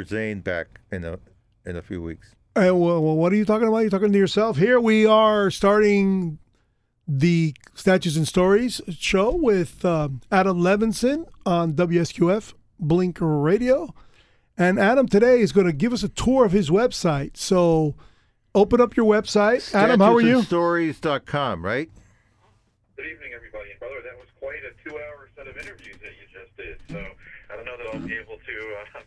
Dr. Zane back in a in a few weeks. Uh, well, well, what are you talking about? You're talking to yourself. Here we are starting the Statutes and Stories show with um, Adam Levinson on WSQF Blinker Radio. And Adam today is going to give us a tour of his website. So open up your website. Adam, how are you? Stories.com, right? Good evening, everybody. And brother, that was quite a two-hour set of interviews that you just did. So I don't know that I'll be able to uh,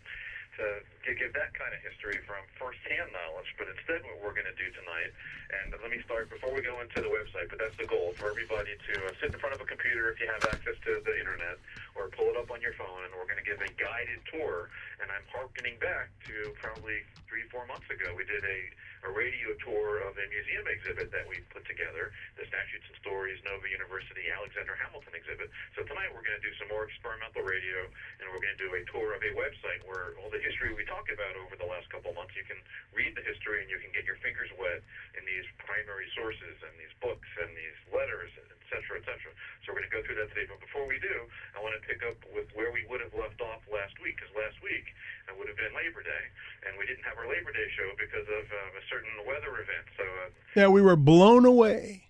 to gi- give that kind of history from first-hand knowledge. But instead, what we're going to do tonight, and let me start before we go into the website. But that's the goal for everybody to uh, sit in front of a computer if you have access to the internet, or pull it up on your phone, and we're going to give a guided tour. And I'm harkening back to probably three, four months ago. We did a a radio tour of a museum exhibit that we put together, the Statutes and Stories Nova University Alexander Hamilton exhibit. So tonight we're going to do some more experimental radio, and we're going to do a tour of a website where all the history we talk about over the last couple months, you can read the history and you can get your fingers wet in these primary sources and these books and these letters, et cetera, et cetera. So we're going to go through that today. But before we do, I want to pick up with where we would have left off last week, because last week it would have been Labor Day, and we didn't have our Labor Day show because of uh, a certain weather event. So, uh, Yeah, we were blown away.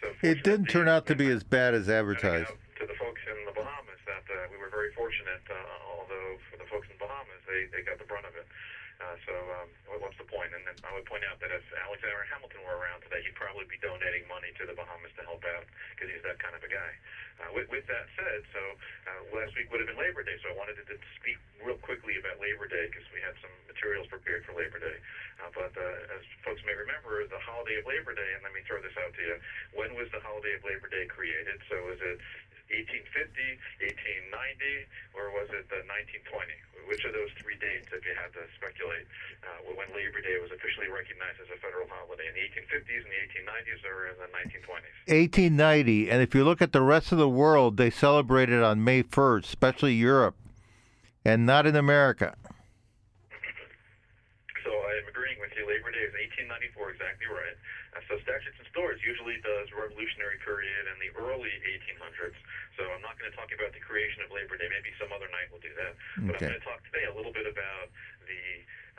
so It didn't turn out to be as bad as advertised. out to the folks in the Bahamas that uh, we were very fortunate, uh, although for the folks in the Bahamas, they, they got the brunt of it. Uh, so um, what's the point? And then I would point out that if Alexander Hamilton were around today, he'd probably be donating money to the Bahamas to help out because he's that kind of a guy. Uh, with, with that said, so uh, last week would have been Labor Day, so I wanted to, to speak real quickly about Labor Day because we had some materials prepared for Labor Day. Uh, but uh, as folks may remember, the holiday of Labor Day, and let me throw this out to you, when was the holiday of Labor Day created? So was it 1850, 1890, or was it uh, 1920? Which of those three dates, if you had to speculate, uh, when Labor Day was officially recognized as a federal holiday? In the 1850s, in the 1890s, or in the 1920s? 1890, and if you look at the rest of the world, they celebrated on May 1st, especially Europe, and not in America. So I am agreeing with you. Labor Day is 1894, exactly right. Uh, so Statutes and Stories usually does Revolutionary period and the early 1800s. So I'm not going to talk about the creation of Labor Day. Maybe some other night we'll do that. But Okay. I'm going to talk today a little bit about the,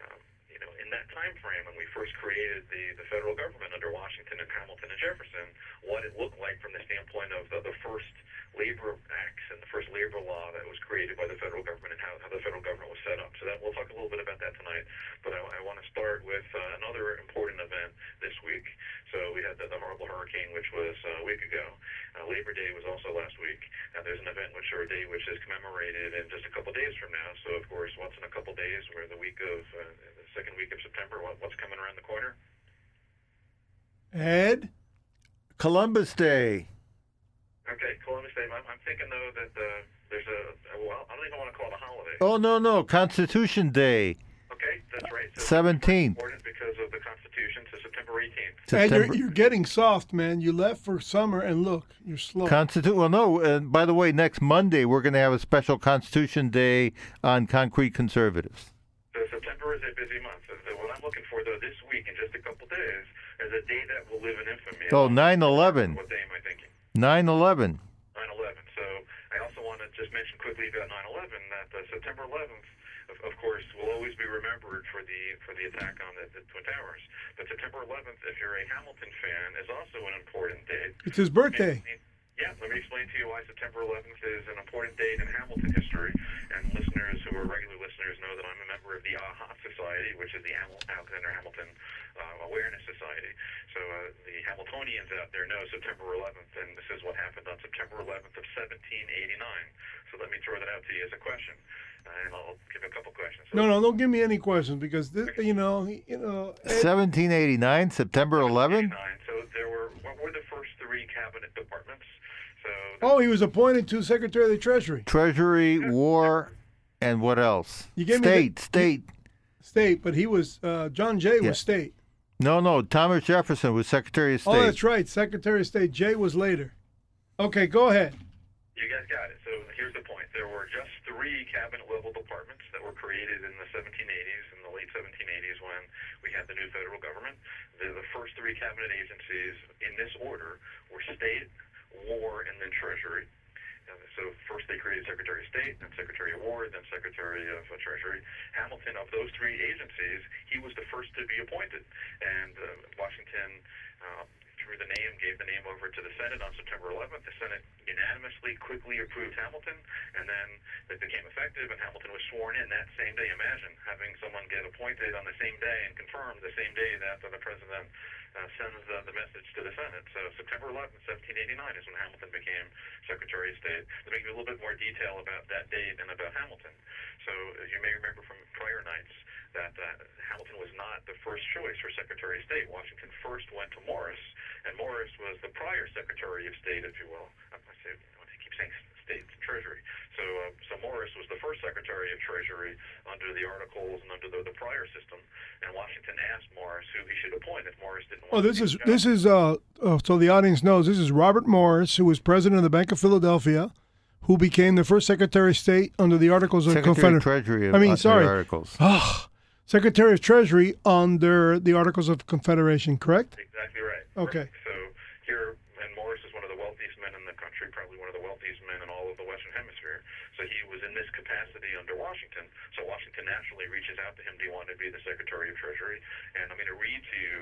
um, you know, in that time frame when we first created the, the federal government under Washington and Hamilton and Jefferson, what it looked like from the standpoint of the, the first labor acts and the first labor law that was created by the federal government and how, how the federal government was set up. So that we'll talk a little bit about that tonight. But I, I want to start with uh, another important event this week. So we had the, the horrible hurricane, which was uh, a week ago. Uh, Labor Day was also last week. Uh, there's an event which or a day which is commemorated in just a couple days from now. So of course, what's in a couple days? We're the week of uh, the second week of September. What, what's coming around the corner? Ed? Columbus Day. Okay, Columbus Day. I'm, I'm thinking though that uh, there's a well, I don't even want to call it a holiday. Oh, no, no, Constitution Day. Okay, that's right. So 17th. Important because of the Constitution to September 18th. Ed, September. you're, you're getting soft, man. You left for summer, and look, you're slow. Constitu- well, no. And by the way, next Monday we're going to have a special Constitution Day on concrete conservatives. So September is a busy month. So the- what I'm looking for though this week in just a couple days is a day that will live in infamy. Oh, 9/11. What day am I thinking? 9/11. 9/11. So I also want to just mention quickly about 9/11 that uh, September 11th, of, of course, will always be remembered for the for the attack on the, the Twin Towers. But September 11th, if you're a Hamilton fan, is also an important date. It's his birthday. Yeah, let me explain to you why September 11th is an important date in Hamilton history. And listeners who are regular listeners know that I'm a member of the AHA Society, which is the Hamil- Alexander Hamilton uh, Awareness Society. So uh, the Hamiltonians out there know September 11th, and this is what happened on September 11th of 1789. So let me throw that out to you as a question, and I'll give a couple questions. So No, no, don't give me any questions because this, you know, you know. 1789, September 11th. So there were what were the first three cabinet departments? So oh, he was appointed to Secretary of the Treasury, Treasury, War, and what else? You gave me State, the- state. State, but he was uh, John Jay Yeah. was State. No, no. Thomas Jefferson was Secretary of State. Oh, that's right. Secretary of State. Jay was later. Okay, go ahead. You guys got it. So here's the point. There were just three cabinet level departments that were created in the 1780s, in the late 1780s when we had the new federal government. The, the first three cabinet agencies in this order were state, war, and then treasury. And so first they created Secretary of State, then Secretary of War, then Secretary of uh, Treasury. Hamilton, of those three agencies, he was the first to be appointed. And uh, Washington uh, threw the name, gave the name over to the Senate on September 11th. The Senate unanimously, quickly approved Hamilton, and then it became effective, and Hamilton was sworn in that same day. Imagine having someone get appointed on the same day and confirmed the same day that the president uh, sends uh, the message to the Senate. So September 11th, 1789 is when Hamilton became Secretary of State. To make you a little bit more detail about that date and about Hamilton. So uh, you may remember from prior nights that uh, Hamilton was not the first choice for Secretary of State. Washington first went to Morris, and Morris was the prior Secretary of State, if you will. I say, I keep saying State Treasury. So, uh, so Morris was the first Secretary of Treasury under the Articles and under the, the prior system. And Washington asked Morris who he should appoint if Morris didn't. Oh, this to is job. this is uh, uh so the audience knows this is Robert Morris, who was president of the Bank of Philadelphia, who became the first Secretary of State under the Articles of Secretary of Confederation. Treasury. I mean, uh, sorry. Articles. Ah, Secretary of Treasury under the Articles of Confederation, correct? Exactly right. Okay. So here, and Morris is one of the wealthiest men in the country, probably one of the wealthiest men in all of the Western Hemisphere. So he was in this capacity under Washington. So Washington naturally reaches out to him. Do you want to be the Secretary of Treasury? And I'm going to read to you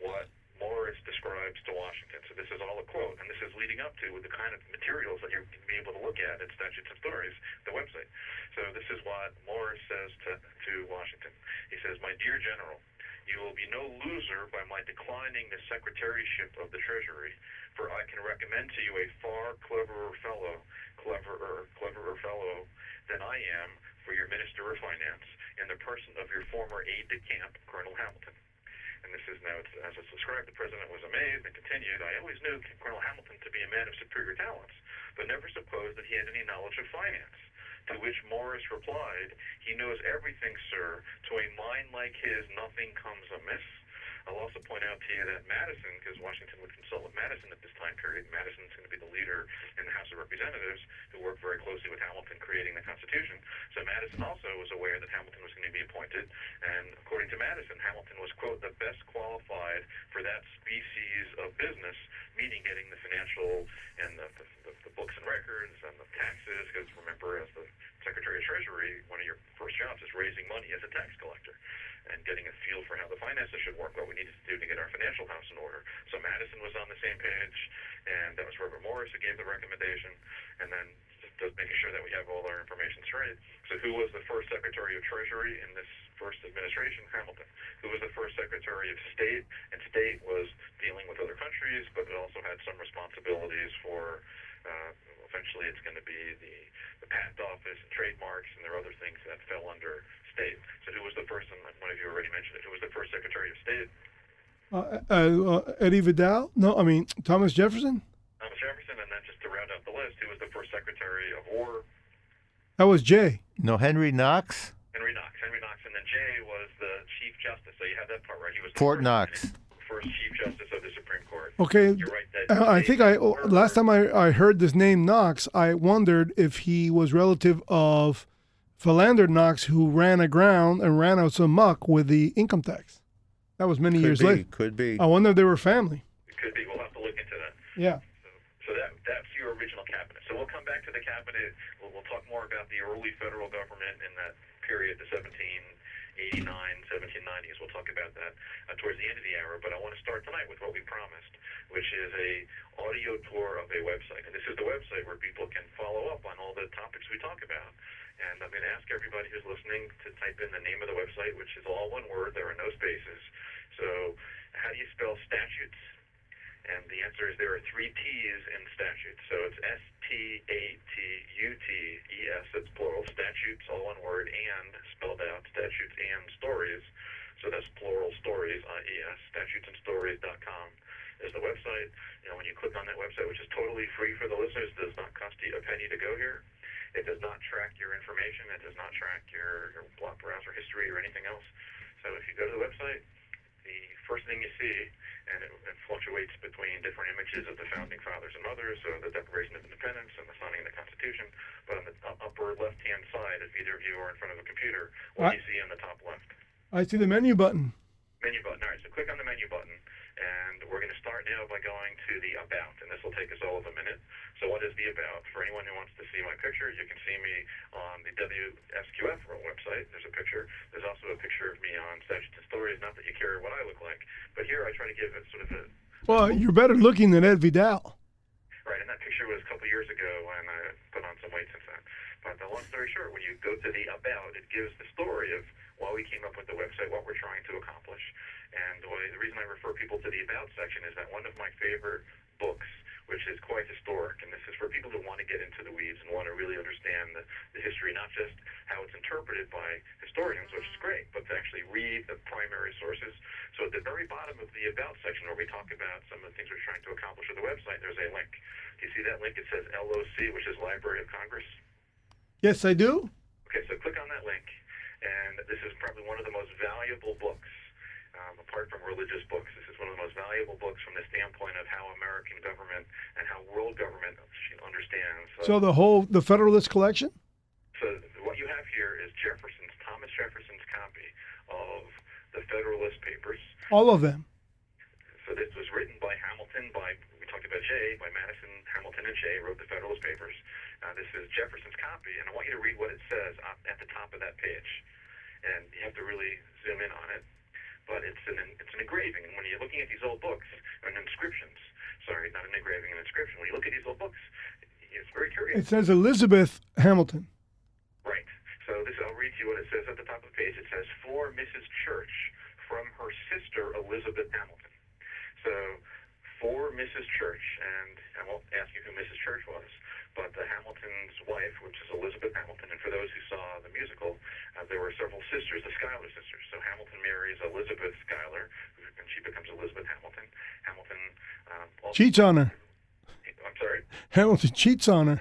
what Morris describes to Washington. So this is all a quote, and this is leading up to the kind of materials that you're be able to look at at Statutes and Stories, the website. So this is what Morris says to, to Washington. He says, My dear General, you will be no loser by my declining the secretaryship of the Treasury, for I can recommend to you a far cleverer fellow, cleverer, cleverer fellow than I am for your Minister of Finance, in the person of your former aide de camp, Colonel Hamilton. And this is now, as it's described, the president was amazed and continued, I always knew Colonel Hamilton to be a man of superior talents, but never supposed that he had any knowledge of finance. To which Morris replied, He knows everything, sir. To a mind like his, nothing comes amiss. I'll also point out to you that Madison, because Washington would consult with Madison at this time period, Madison's going to be the leader in the House of Representatives, who worked very closely with Hamilton creating the Constitution. So Madison also was aware that Hamilton was going to be appointed, and according to Madison, Hamilton was, quote, the best qualified for that species of business, meaning getting the financial and the, the, the, books and records and the taxes, because remember, as the Secretary of Treasury, one of your first jobs is raising money as a tax collector and getting a feel for how the finances should work, what we needed to do to get our financial house in order. So Madison was on the same page, and that was Robert Morris who gave the recommendation, and then just, making sure that we have all our information straight. So who was the first Secretary of Treasury in this first administration? Hamilton. Who was the first Secretary of State? And State was dealing with other countries, but it also had some responsibilities for uh, eventually it's going to be the, the patent office and trademarks, and there are other things that fell under state. So who was the first, and one of you already mentioned it, who was the first Secretary of State? Uh, uh, uh, Eddie Vidal? No, I mean Thomas Jefferson. Thomas Jefferson, and then just to round out the list, who was the first Secretary of War? That was Jay. No, Henry Knox. Henry Knox. Henry Knox, and then Jay was the Chief Justice. So you have that part right. He was the Fort first, Knox. First Chief Justice of the Supreme Court. Okay. You're right. That Uh, I think I State last time I, I heard this name Knox, I wondered if he was relative of Philander Knox, who ran aground and ran out some muck with the income tax. That was many Could years be. later. Could be. I wonder if they were family. It could be. We'll have to look into that. Yeah. So that that's your original cabinet. So we'll come back to the cabinet. We'll, we'll talk more about the early federal government in that period, the 1789, 1790s. We'll talk about that uh, towards the end of the hour. But I want to start tonight with what we promised, which is a audio tour of a website. And this is the website where people can follow up on all the topics we talk about. And I'm going to ask everybody who's listening to type in the name of the website, which is all one word. There are no spaces. So how do you spell statutes? And the answer is there are three T's in statutes. So it's S T A T U T E S, it's plural. Statutes, all one word, and spelled out. Statutes and stories. So that's plural stories, I E S. Statutesandstories.com is the website. You know, when you click on that website, which is totally free for the listeners, does not cost you a penny to go here. It does not track your information. It does not track your, your block browser history or anything else. So if you go to the website, the first thing you see, and it, it fluctuates between different images of the founding fathers and mothers, so the Declaration of Independence and the signing of the Constitution. But on the upper left-hand side, if either of you are in front of a computer, what do you see on the top left? I see the menu button. Menu button. All right, so click on the menu button, and we're going to start now by going to the About, and this will take us all of a minute. So what is the About? For anyone who wants to see my picture. You can see me on the WSQF website. There's a picture. There's also a picture of me on Statutes and Stories. Not that you care what I look like, but here I try to give it sort of a Well, you're better looking than Ed Vidal. Right, and that picture was a couple years ago when I put on some weight since then. But the long story short, when you go to the about, it gives the story of why we came up with the website, what we're trying to accomplish. And the, reason I refer people to the about section is that one of my favorite books, which is quite historic, and this is for people who want to get into the weeds and want to really understand the, the history, not just how it's interpreted by historians, which is great, but to actually read the primary sources. So at the very bottom of the about section where we talk about some of the things we're trying to accomplish with the website, there's a link. Do you see that link? It says LOC, which is Library of Congress. Yes, I do. Okay, so click on that link, and this is probably one of the most valuable books, apart from religious books. This is one of the most valuable books from the standpoint of how American government and how world government understands. So the whole the Federalist collection. So what you have here is Jefferson's Thomas Jefferson's copy of the Federalist Papers. All of them. So this was written by Hamilton, by we talked about Jay, by Madison, Hamilton, and Jay wrote the Federalist Papers. Uh, this is Jefferson's copy, and I want you to read what it says at the top of that page. And you have to really zoom in on it. But it's an it's an engraving, and when you're looking at these old books, and inscriptions, sorry, not an engraving, an inscription. When you look at these old books, it's very curious. It says Elizabeth Hamilton. Right. So this, I'll read to you what it says at the top of the page. It says, "For Mrs. Church, from her sister Elizabeth Hamilton." So, for Mrs. Church, and I won't ask you who Mrs. Church was, but the Hamilton's wife, which is Elizabeth Hamilton, and for those who saw the musical, uh, there were several sisters, the Schuyler sisters. So Hamilton marries Elizabeth Schuyler, and she becomes Elizabeth Hamilton. Hamilton um, also, Cheats on her. I'm sorry. Hamilton cheats on her.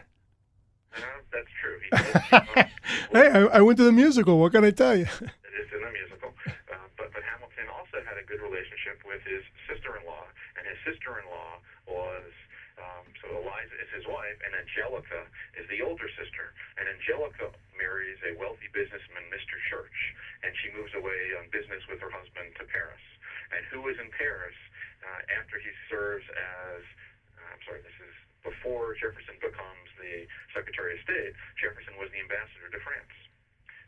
Uh, that's true. He. Hey, I, I went to the musical. What can I tell you? It is in the musical. Uh, but, but Hamilton also had a good relationship with his sister-in-law, and his sister-in-law was um, so Eliza is his wife, and Angelica is the older sister. And Angelica marries a wealthy businessman, Mr. Church, and she moves away on business with her husband to Paris. And who is in Paris uh, after he serves as uh, I'm sorry, this is before Jefferson becomes the Secretary of State. Jefferson was the ambassador to France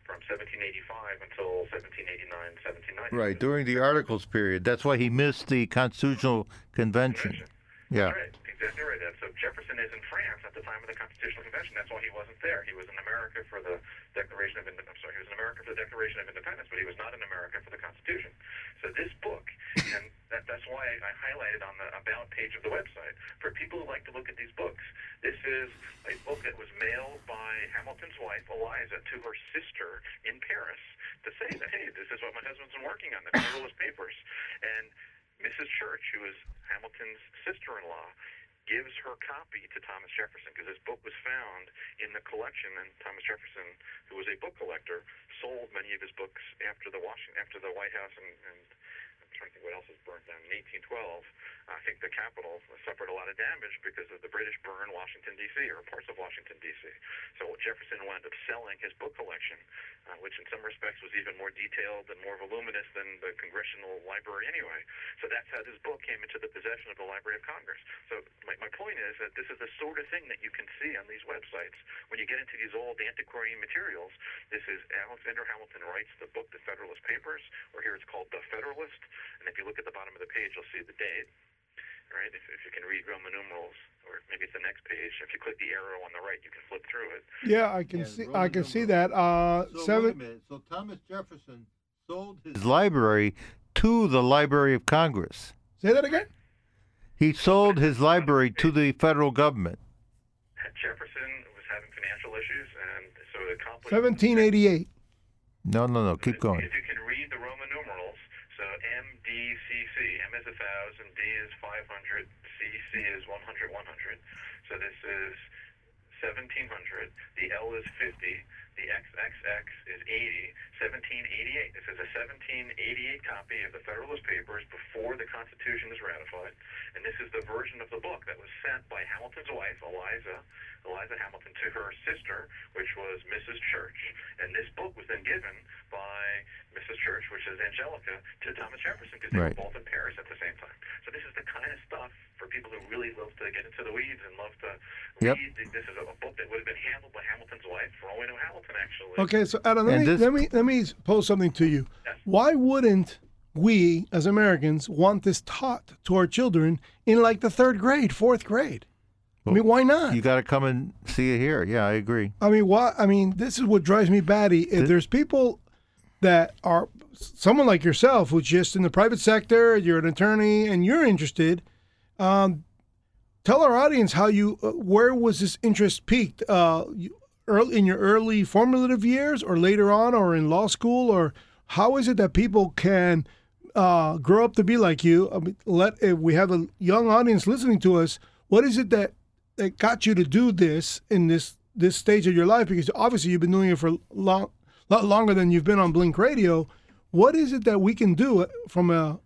from 1785 until 1789, 1790. Right, during the Articles period. That's why he missed the Constitutional Convention. Yeah. Right, right. And so Jefferson is in France at the time of the Constitutional Convention. That's why he wasn't there. He was in America for the Declaration of Independence. I'm sorry, he was in America for the Declaration of Independence, but he was not in America for the Constitution. So this book, and that, that's why I, highlighted on the About page of the website, for people who like to look at these books, this is a book that was mailed by Hamilton's wife, Eliza, to her sister in Paris to say that, hey, this is what my husband's been working on, the Federalist Papers. And Mrs. Church, who is Hamilton's sister-in-law, gives her copy to Thomas Jefferson because this book was found in the collection, and Thomas Jefferson, who was a book collector, sold many of his books after the Washington, after the White House, and, and trying to think what else was burnt down in 1812. I think the Capitol suffered a lot of damage because of the British burn Washington D.C. or parts of Washington D.C. So Jefferson wound up selling his book collection, uh, which in some respects was even more detailed and more voluminous than the Congressional Library anyway. So that's how this book came into the possession of the Library of Congress. So my, my point is that this is the sort of thing that you can see on these websites when you get into these old antiquarian materials. This is Alexander Hamilton writes the book, The Federalist Papers, or here it's called The Federalist. And if you look at the bottom of the page, you'll see the date. Right, if, if you can read Roman numerals, or maybe it's the next page. If you click the arrow on the right, you can flip through it. Yeah, I can Yeah, see. Roman I can see that. Uh, So seven. wait a minute. So Thomas Jefferson sold his library to the Library of Congress. Say that again. He sold his library to the federal government. Jefferson was having financial issues, and so it accomplished. 1788. No, no, no. Keep going. If you can read the Roman numerals, MDCC, M is a thousand, D is 500, CC is 100, 100. So this is 1700. The L is 50. The XXX is 80. 1788. This is a 1788 copy of the Federalist Papers before the Constitution is ratified, and this is the version of the book that was sent by Hamilton's wife, Eliza, Eliza Hamilton, to her sister, which was Mrs. Church. And this book was then given by Mrs. Church, which is Angelica, to Thomas Jefferson because they Right. were both in Paris at the same time. So this is the kind of stuff for people who really love to get into the weeds and love to Yep. read. This is a a book that would have been handled by Hamilton's wife. For all we know, Hamilton actually. Okay, so Adam, let me, this- let me let me pose something to you. Yes. Why wouldn't we, as Americans, want this taught to our children in like the third grade, fourth grade? I mean, why not? You got to come and see it here. Yeah, I agree. I mean, why? I mean, this is what drives me batty. If there's people that are someone like yourself, who's just in the private sector, you're an attorney, and you're interested. Um, tell our audience how you, uh, where was this interest piqued? Uh, you, early in your early formative years, or later on, or in law school, or how is it that people can uh, grow up to be like you? I mean, let if we have a young audience listening to us. What is it that that got you to do this in this this stage of your life? Because obviously you've been doing it for long, lot longer than you've been on Blink Radio. What is it that we can do from a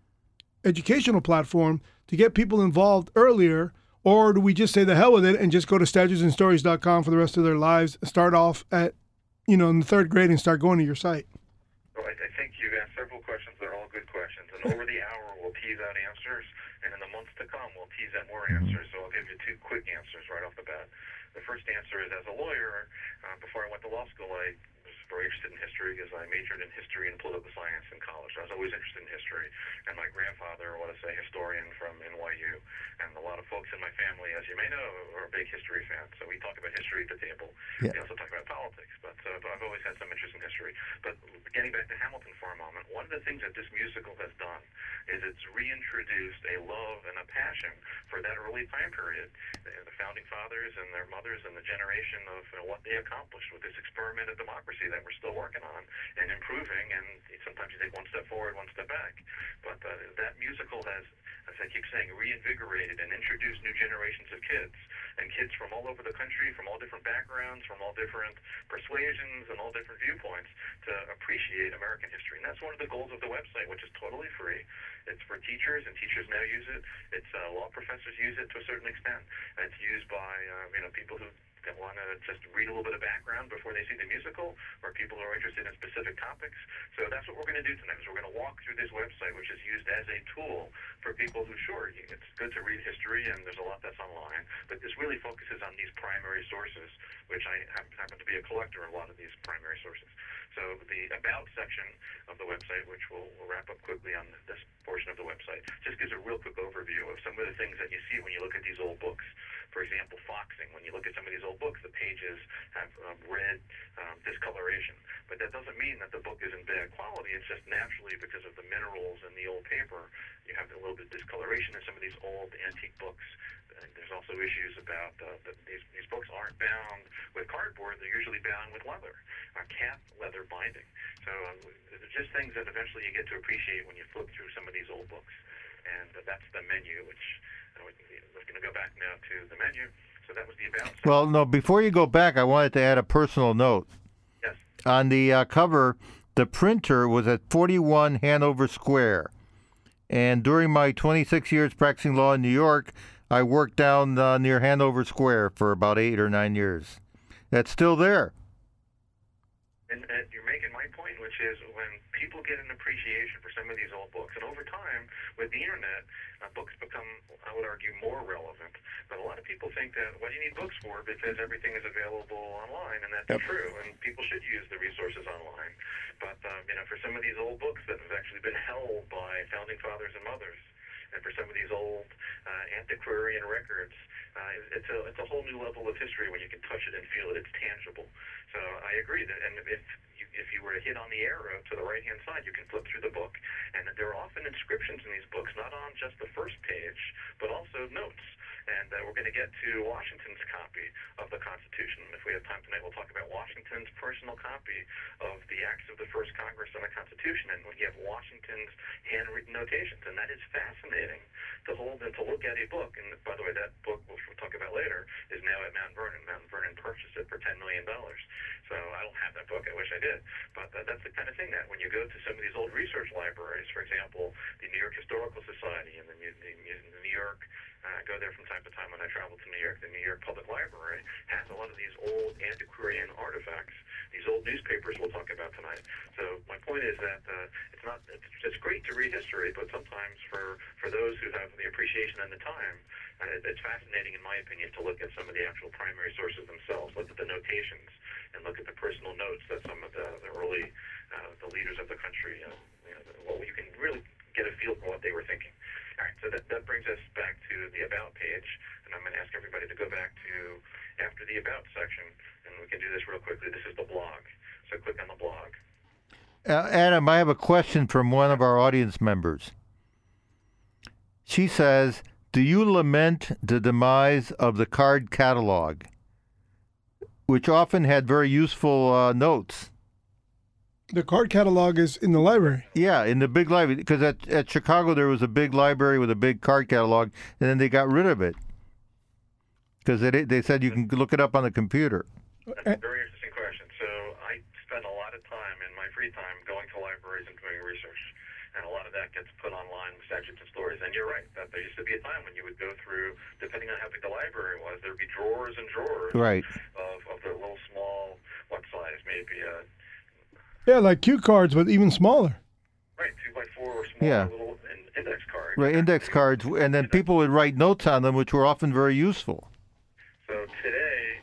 educational platform to get people involved earlier? Or do we just say the hell with it and just go to statutesandstories.com for the rest of their lives? Start off at, you know, in the third grade and start going to your site. Well, I, I think you've asked several questions. They're all good questions. And over the hour, we'll tease out answers. And in the months to come, we'll tease out more answers. So I'll give you two quick answers right off the bat. The first answer is as a lawyer, uh, before I went to law school, I very interested in history because I majored in history and political science in college. I was always interested in history. And my grandfather was a historian from NYU. And a lot of folks in my family, as you may know, are big history fans. So we talk about history at the table. Yeah. We also talk about politics. But, uh, but I've always had some interest in history. But getting back to Hamilton for a moment, one of the things that this musical has done is it's reintroduced a love and a passion for that early time period. The founding fathers and their mothers and the generation of you know, what they accomplished with this experiment of democracy that we're still working on and improving. And sometimes you take one step forward, one step back. But uh, that musical has, as I keep saying, reinvigorated and introduced new generations of kids and kids from all over the country, from all different backgrounds, from all different persuasions and all different viewpoints to appreciate American history. And that's one of the goals of the website, which is totally free. It's for teachers, and teachers now use it. It's uh, law professors use it to a certain extent. It's used by uh, you know people who want to just read a little bit of background before they see the musical, or people who are interested in specific topics. So that's what we're going to do tonight. Is we're going to walk through this website, which is used as a tool for people who, sure, it's good to read history, and there's a lot that's online, but this really focuses on these primary sources, which I happen to be a collector of a lot of these primary sources. So the About section of the website, which we'll, we'll wrap up quickly on this portion of the website, just gives a real quick overview of some of the things that you see when you look at these old books. For example, foxing. When you look at some of these old books, the pages have um, red um, discoloration. But that doesn't mean that the book is in bad quality. It's just naturally because of the minerals in the old paper, you have a little bit of discoloration in some of these old antique books. And there's also issues about uh, that these, these books aren't bound with cardboard. They're usually bound with leather, uh, cat leather binding. So um, they're just things that eventually you get to appreciate when you flip through some of these old books. And uh, that's the menu, which uh, we- we're going to go back now to the menu. So that was the. Well, no, before you go back, I wanted to add a personal note. yes. On the uh, cover, the printer was at 41 Hanover Square. And during my 26 years practicing law in New York, I worked down uh, near Hanover Square for about eight or nine years. That's still there. And, and you're making my point, which is when people get an appreciation for some of these old books, and over time, with the internet, uh, books become, I would argue, more relevant. But a lot of people think that what do you need books for? Because everything is available online, and that's Yep. true. And people should use the resources online. But um, you know, for some of these old books that have actually been held by founding fathers and mothers, and for some of these old uh, antiquarian records, uh, it's a it's a whole new level of history when you can touch it and feel it. It's tangible. So I agree that, and if you, if you were to hit on the arrow to the right hand side, you can flip through the book, and there are often inscriptions in these books, not on just the first page, but also notes. And uh, we're going to get to Washington's copy of the Constitution. If we have time tonight, we'll talk about Washington's personal copy of the acts of the first Congress and the Constitution, and we have Washington's handwritten notations, and that is fascinating to hold and to look at a book. And by the way, that book, which we'll talk about later, is now at Mount Vernon. Mount Vernon purchased it for ten million dollars. So I don't have that book. I wish I did. But uh, that's the kind of thing that when you go to some of these old research libraries, for example, the New York Historical Society and the New, the, Mu- the New York. Uh, I go there from time to time when I travel to New York. The New York Public Library has a lot of these old antiquarian artifacts. These old newspapers we'll talk about tonight. So my point is that uh, it's not it's, it's great to read history, but sometimes for for those who have the appreciation and the time, Uh, it- it's fascinating, in my opinion, to look at some of the actual primary sources themselves, look at the notations, and look at the personal notes that some of the, the early uh, the leaders of the country, uh, you know, well, you can really get a feel for what they were thinking. All right, so that, that brings us back to the About page, and I'm going to ask everybody to go back to after the About section, and we can do this real quickly. This is the blog. So click on the blog. Uh, Adam, I have a question from one of our audience members. She says, "Do you lament the demise of the card catalog, which often had very useful uh, notes?" The card catalog is in the library. Yeah, in the big library, because at, at Chicago there was a big library with a big card catalog, and then they got rid of it because they they said you can look it up on the computer. That's a very interesting question. So I spend a lot of time in my free time going to libraries and doing research, and a lot of that gets put online with statutes and stories. And you're right that there used to be a time when you would go through, depending on how big the library was, there would be drawers and drawers Right. of, of the little small, what size, maybe a Yeah, like cue cards, but even smaller. right two by four or smaller Yeah. little index card. Right, index cards, and then people would write notes on them, which were often very useful. So today,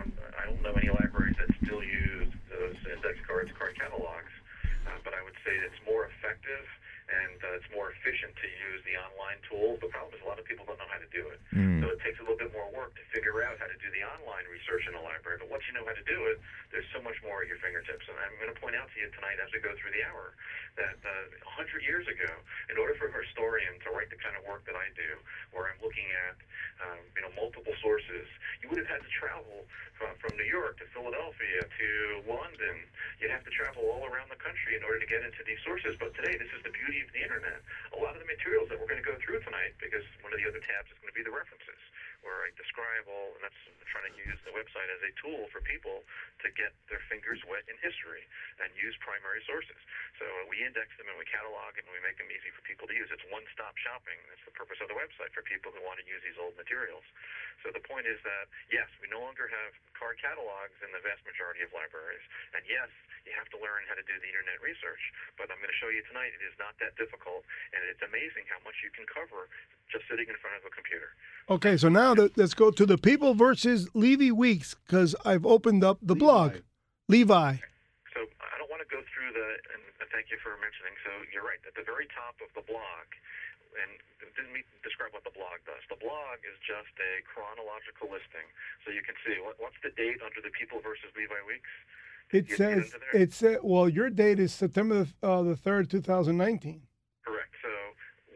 um, I don't know any libraries that still use those index cards, card catalogs, uh, but I would say it's more effective and uh, it's more efficient to use the online tools. The problem is a lot of people don't know how to do it. Mm. So it takes a little bit more work to figure out how to do the online research in a library. But once you know how to do it, there's so much more at your fingertips. And I'm going to point out to you tonight as we go through the hour that uh, 100 years ago, in order for a historian to write the kind of work that I do, where I'm looking at um, you know multiple sources, you would have had to travel from, from New York to Philadelphia to London. You'd have to travel all around the country in order to get into these sources. But today, this is the beauty of the internet. A lot of the materials that we're going to go through tonight, because one of the other tabs is going to be the references, where I describe all, and that's I'm trying to use the website as a tool for people to get their fingers wet in history and use primary sources. So we index them and we catalog them and we make them easy for people to use. It's one-stop shopping. That's the purpose of the website for people who want to use these old materials. So the point is that yes, we no longer have card catalogs in the vast majority of libraries, and yes, you have to learn how to do the internet research. But I'm going to show you tonight it is not that difficult, and it's amazing how much you can cover just sitting in front of a computer. Okay, so now th- let's go to the People versus Levy Weeks because I've opened up the blog. Levi. So I don't want to go through the, and thank you for mentioning. So you're right. At the very top of the blog, and didn't me describe what the blog does. The blog is just a chronological listing, so you can see what, what's the date under the People versus Levi Weeks. It You says it said well your date is September the, uh, the third, two thousand nineteen. Correct. So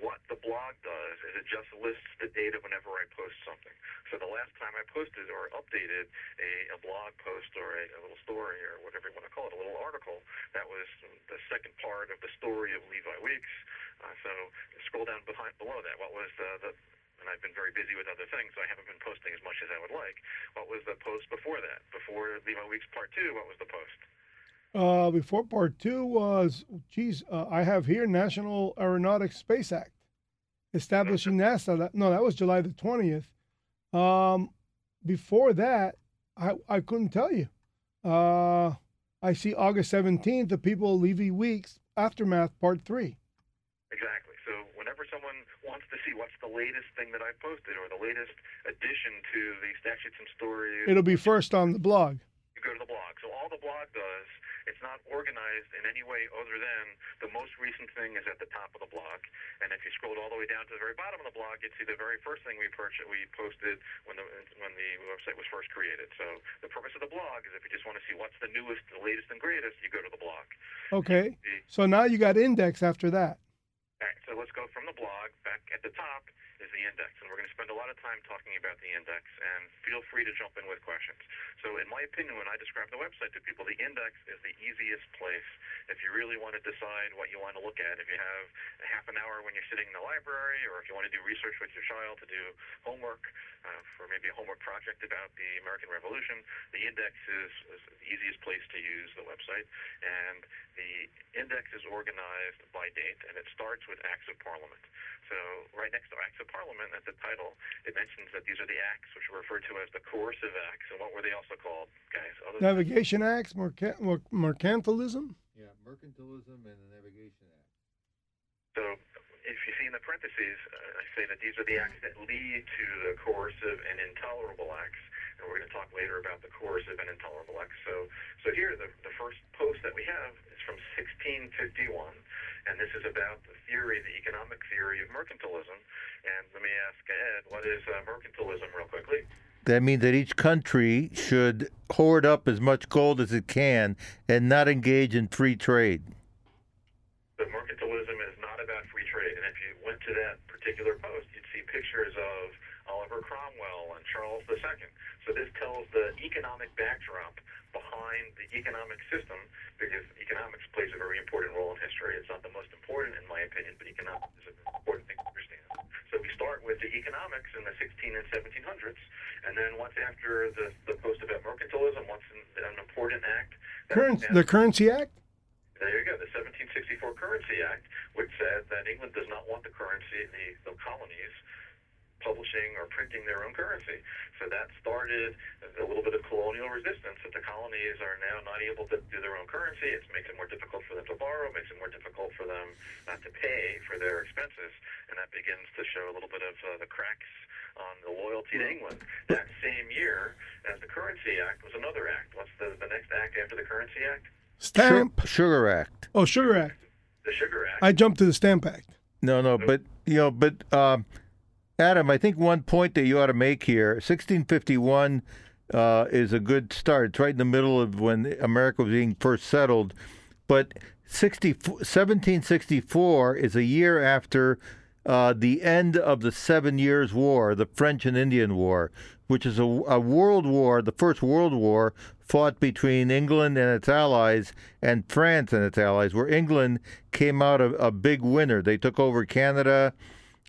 what the blog does is it just lists the data whenever I post something. So the last time I posted or updated a, a blog post or a, a little story or whatever you want to call it, a little article, that was the second part of the story of Levi Weeks. Uh, so scroll down behind below that. What was the, the and I've been very busy with other things, so I haven't been posting as much as I would like. What was the post before that? Before Levi Weeks Part Two, what was the post? Uh, before part two was, geez, uh, I have here National Aeronautics Space Act, establishing NASA. That, no, that was July the twentieth. Um, before that, I I couldn't tell you. Uh, I see August seventeenth, the People Levy Weeks Aftermath Part Three. Exactly. So whenever someone wants to see what's the latest thing that I posted or the latest addition to the statutes and stories, It'll be first on the blog. you go to the blog. So all the blog does, it's not organized in any way other than the most recent thing is at the top of the blog. And if you scrolled all the way down to the very bottom of the blog, you'd see the very first thing we purchased, we posted when the when the website was first created. So the purpose of the blog is if you just want to see what's the newest, the latest, and greatest, you go to the blog. Okay. So now you got index after that. All right, so let's go from the blog back at the top is the index, and we're going to spend a lot of time talking about the index. And feel free to jump in with questions. So, in my opinion, when I describe the website to people, the index is the easiest place if you really want to decide what you want to look at. If you have a half an hour when you're sitting in the library, or if you want to do research with your child to do homework uh, for maybe a homework project about the American Revolution, the index is, is the easiest place to use the website. And the index is organized by date, and it starts with Acts of Parliament. So right next to Acts of Parliament, at the title, it mentions that these are the acts which are referred to as the coercive acts. And what were they also called, guys? Other than Navigation Acts, merca- mer- mercantilism. Yeah, Mercantilism and the Navigation Act. So if you see in the parentheses, uh, I say that these are the acts that lead to the coercive and intolerable acts. And we're going to talk later about the coercive and intolerable acts. So, so here, the, the first post that we have is from 1651, and this is about the theory, the economic theory of mercantilism. And let me ask Ed, what is uh, mercantilism, real quickly? That means that each country should hoard up as much gold as it can and not engage in free trade. But mercantilism is not about free trade. And if you went to that particular post, you'd see pictures of Oliver Cromwell and Charles II. So this tells the economic backdrop behind the economic system because economics plays a very important role in history. It's not the most important, in my opinion, but economics is an important thing to understand. So we start with the economics in the 16 and 1700s, and then once after the, the post about mercantilism, once an, an important act. Currency, the Currency Act. there you go, the 1764 Currency Act, which said that England does not want the currency, the, the colonies, publishing or printing their own currency. So that started a little bit of colonial resistance that the colonies are now not able to do their own currency. It makes it more difficult for them to borrow, makes it more difficult for them not to pay for their expenses, and that begins to show a little bit of uh, the cracks on the loyalty to England. That same year, as the Currency Act was another act. What's the, the next act after the Currency Act? Stamp. Sugar Act. Oh, Sugar Act. The Sugar Act. I jumped to the Stamp Act. No, no, but you know, but um, Adam, I think one point that you ought to make here: 1651 uh, is a good start. It's right in the middle of when America was being first settled, but 60, 1764 is a year after uh, the end of the Seven Years' War, the French and Indian War, which is a, a world war, the first world war fought between England and its allies and France and its allies, where England came out a, a big winner. They took over Canada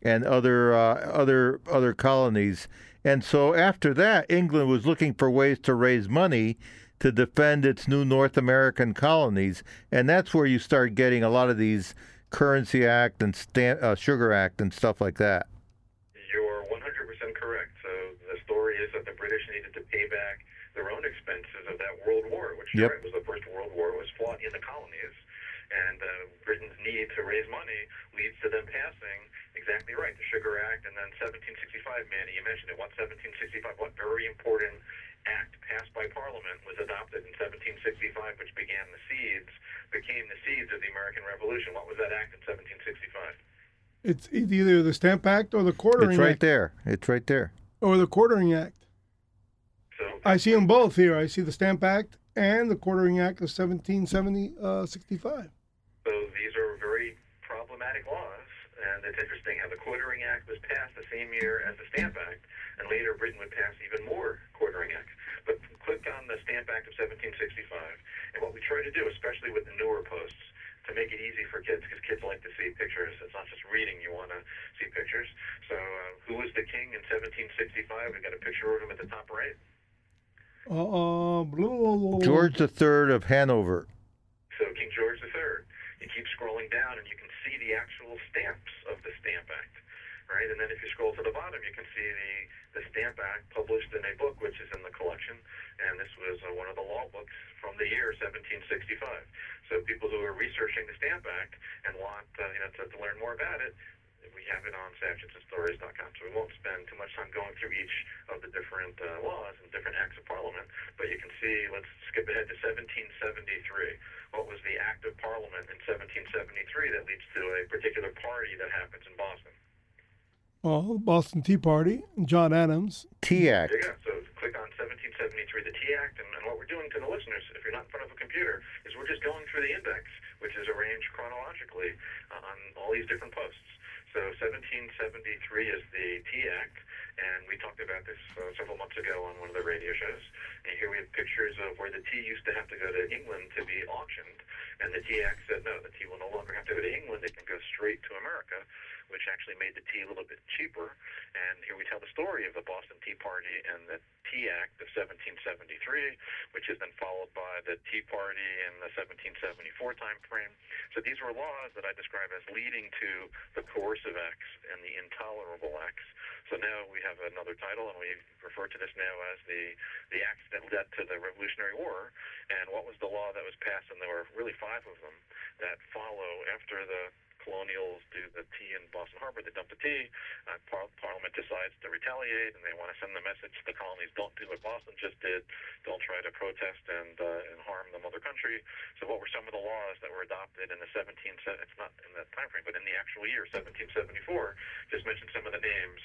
and other uh, other other colonies, and so after that, England was looking for ways to raise money to defend its new North American colonies, and that's where you start getting a lot of these Currency Act and Stan- uh, Sugar Act and stuff like that. You're 100% correct. So the story is that the British needed to pay back their own expenses of that World War, which Yep. right, was the first World War, was fought in the colonies. And uh, Britain's need to raise money leads to them passing exactly right the Sugar Act, and then 1765. Manny, you mentioned it. What 1765? What very important act passed by Parliament was adopted in 1765, which began the seeds, became the seeds of the American Revolution. What was that act in 1765? It's either the Stamp Act or the Quartering Act. It's right Act. there. It's right there. Or the Quartering Act. So I see them both here. I see the Stamp Act and the Quartering Act of 1770, uh, So these are very problematic laws, and it's interesting how the Quartering Act was passed the same year as the Stamp Act, and later Britain would pass even more Quartering Acts. But click on the Stamp Act of 1765, and what we try to do, especially with the newer posts, to make it easy for kids, because kids like to see pictures. It's not just reading; you want to see pictures. So, uh, who was the king in 1765? We got a picture of him at the top right. Uh, uh. George III of Hanover. So King George III. Keep scrolling down, and you can see the actual stamps of the Stamp Act, right? And then if you scroll to the bottom, you can see the the Stamp Act published in a book which is in the collection, and this was uh, one of the law books from the year 1765. So people who are researching the Stamp Act and want uh, you know to, to learn more about it. We have it on StatutesandStories.com, so we won't spend too much time going through each of the different uh, laws and different acts of Parliament. But you can see, let's skip ahead to 1773 what was the act of parliament in 1773 that leads to a particular party that happens in Boston. Well, Boston Tea Party, John Adams. Tea Act. There you go. So click on 1773, the Tea Act, and, and what we're doing to the listeners, if you're not in front of a computer, is we're just going through the index, which is arranged chronologically uh, on all these different posts. So 1773 is the Tea Act, and we talked about this uh, several months ago on one of the radio shows. And here we have pictures of where the tea used to have to go to England to be auctioned, and the Tea Act said no, the tea will no longer have to go to England; it can go straight to America, which actually made the tea a little bit cheaper. And here we tell the story of the Boston Tea Party and the Tea Act of 1773, which is then followed by the Tea Party in the 1774 time frame. So these were laws that I describe as leading to the coercive acts and the intolerable acts. So now we have another title, and we refer to this now as the the acts that led to the Revolutionary War. And what was the law that was passed? And there were really five of them that follow after the colonials do the tea in Boston Harbor, they dump the tea. Uh, par- Parliament decides to retaliate, and they want to send the message to the colonies: don't do what Boston just did. Don't try to protest and uh, and harm the mother country. So, what were some of the laws that were adopted in the 17? It's not in that time frame, but in the actual year 1774. Just mention some of the names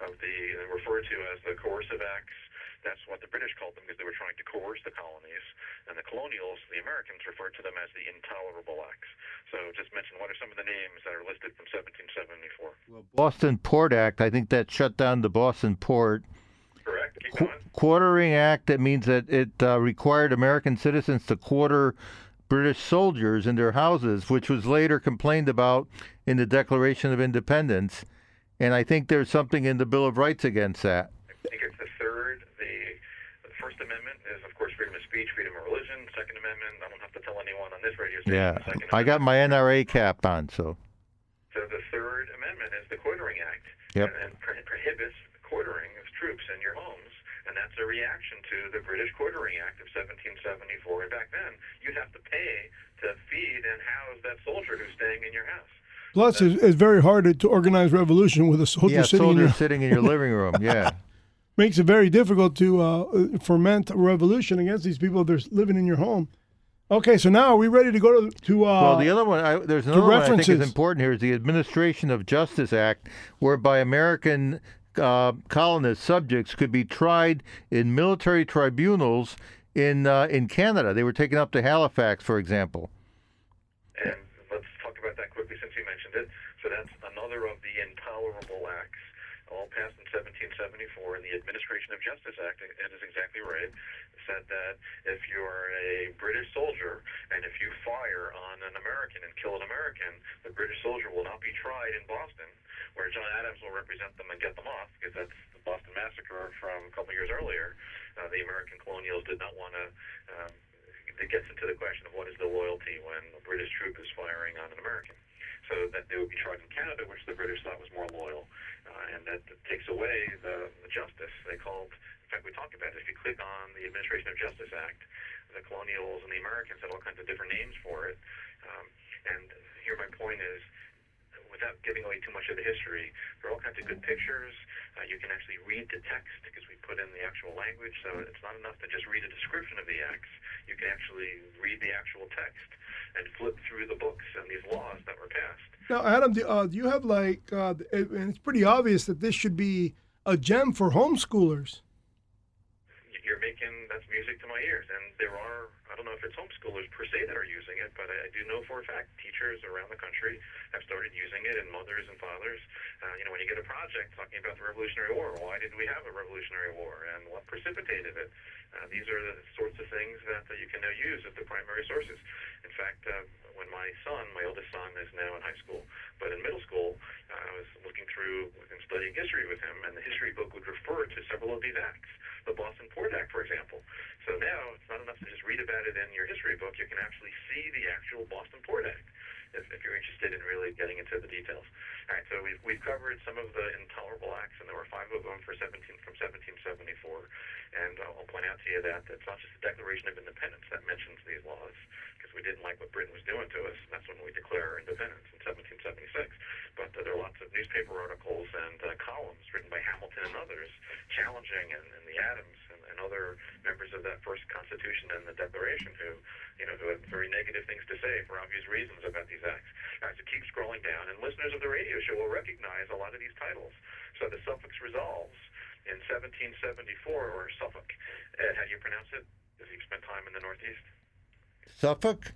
of the referred to as the coercive acts. That's what the British called them because they were trying to coerce the colonies. And the colonials, the Americans, referred to them as the intolerable acts. So just mention what are some of the names that are listed from 1774. Well, Boston Port Act, I think that shut down the Boston port. Correct. Keep Qu- quartering Act, that means that it uh, required American citizens to quarter British soldiers in their houses, which was later complained about in the Declaration of Independence. And I think there's something in the Bill of Rights against that. Speech, freedom of religion. Second Amendment, I don't have to tell anyone on this radio station. Yeah, I got my NRA cap on, so So the Third Amendment is the Quartering Act, Yep. and, and pro- prohibits quartering of troops in your homes, and that's a reaction to the British Quartering Act of 1774. And back then, you'd have to pay to feed and house that soldier who's staying in your house. Plus, it's, it's very hard to, to organize revolution with a soldier yeah, sitting in your, sitting in your living room. Yeah, makes it very difficult to uh, foment a revolution against these people if they're living in your home. Okay, so now are we ready to go to to? Uh, well, the other one, I, there's another one I think is important here is the Administration of Justice Act, whereby American uh, colonist subjects could be tried in military tribunals in uh, in Canada. They were taken up to Halifax, for example. And let's talk about that quickly since you mentioned it. So that's another of the intolerable acts, all passed in 1774. And the Administration of Justice Act, and is exactly right, said that if you're a British soldier and if you fire on an American and kill an American, the British soldier will not be tried in Boston, where John Adams will represent them and get them off, because that's the Boston Massacre from a couple years earlier. Uh, the American colonials did not want to. Um, it gets into the question of what is the loyalty when a British troop is firing on an American. So that they would be tried in Canada, which the British thought was more loyal, uh, and that takes away the, the justice they called. In fact, we talked about it. If you click on the Administration of Justice Act, the colonials and the Americans had all kinds of different names for it. Um, and here my point is, without giving away too much of the history, there are all kinds of good pictures. Uh, you can actually read the text because we put in the actual language, so it's not enough to just read a description of the acts. You can actually read the actual text and flip through the books and these laws that were passed. now, Adam, do, uh, do you have like? Uh, it- and it's pretty obvious that this should be a gem for homeschoolers. Y- You're making that's music to my ears, and there are I don't know if it's homeschoolers per se that are using it, but I, I do know for a fact teachers around the country have started using it, and mothers and fathers. Uh, you know, when you get a project talking about the Revolutionary War, why did we have a Revolutionary War, and what precipitated it? Uh, these are the sorts of things that, that you can now use as the primary sources. In fact, uh, when my son, my oldest son, is now in high school, but in middle school, uh, I was looking through and studying history with him, and the history book would refer to several of these acts. The Boston Port Act, for example. So now it's not enough to just read about it in your history book. You can actually see the actual Boston Port Act if, if you're interested in really getting into the details. All right, so we've, we've covered some of the intolerable acts, and there were five of them for 17, from 1774. And uh, I'll point out to you that it's not just the Declaration of Independence that mentions these laws, because we didn't like what Britain was doing to us. and That's when we declare our independence in 1776. But uh, there are lots of newspaper articles and uh, columns written by Hamilton and others challenging, and, and the Adams and, and other members of that first Constitution and the Declaration who, you know, who had very negative things to say for obvious reasons about these acts. All right, so keep scrolling down, and listeners of the radio show will recognize a lot of these titles. So the Suffolk's Resolves in 1774, or Suffolk. Ed, how do you pronounce it? Because you've spent time in the Northeast. Suffolk.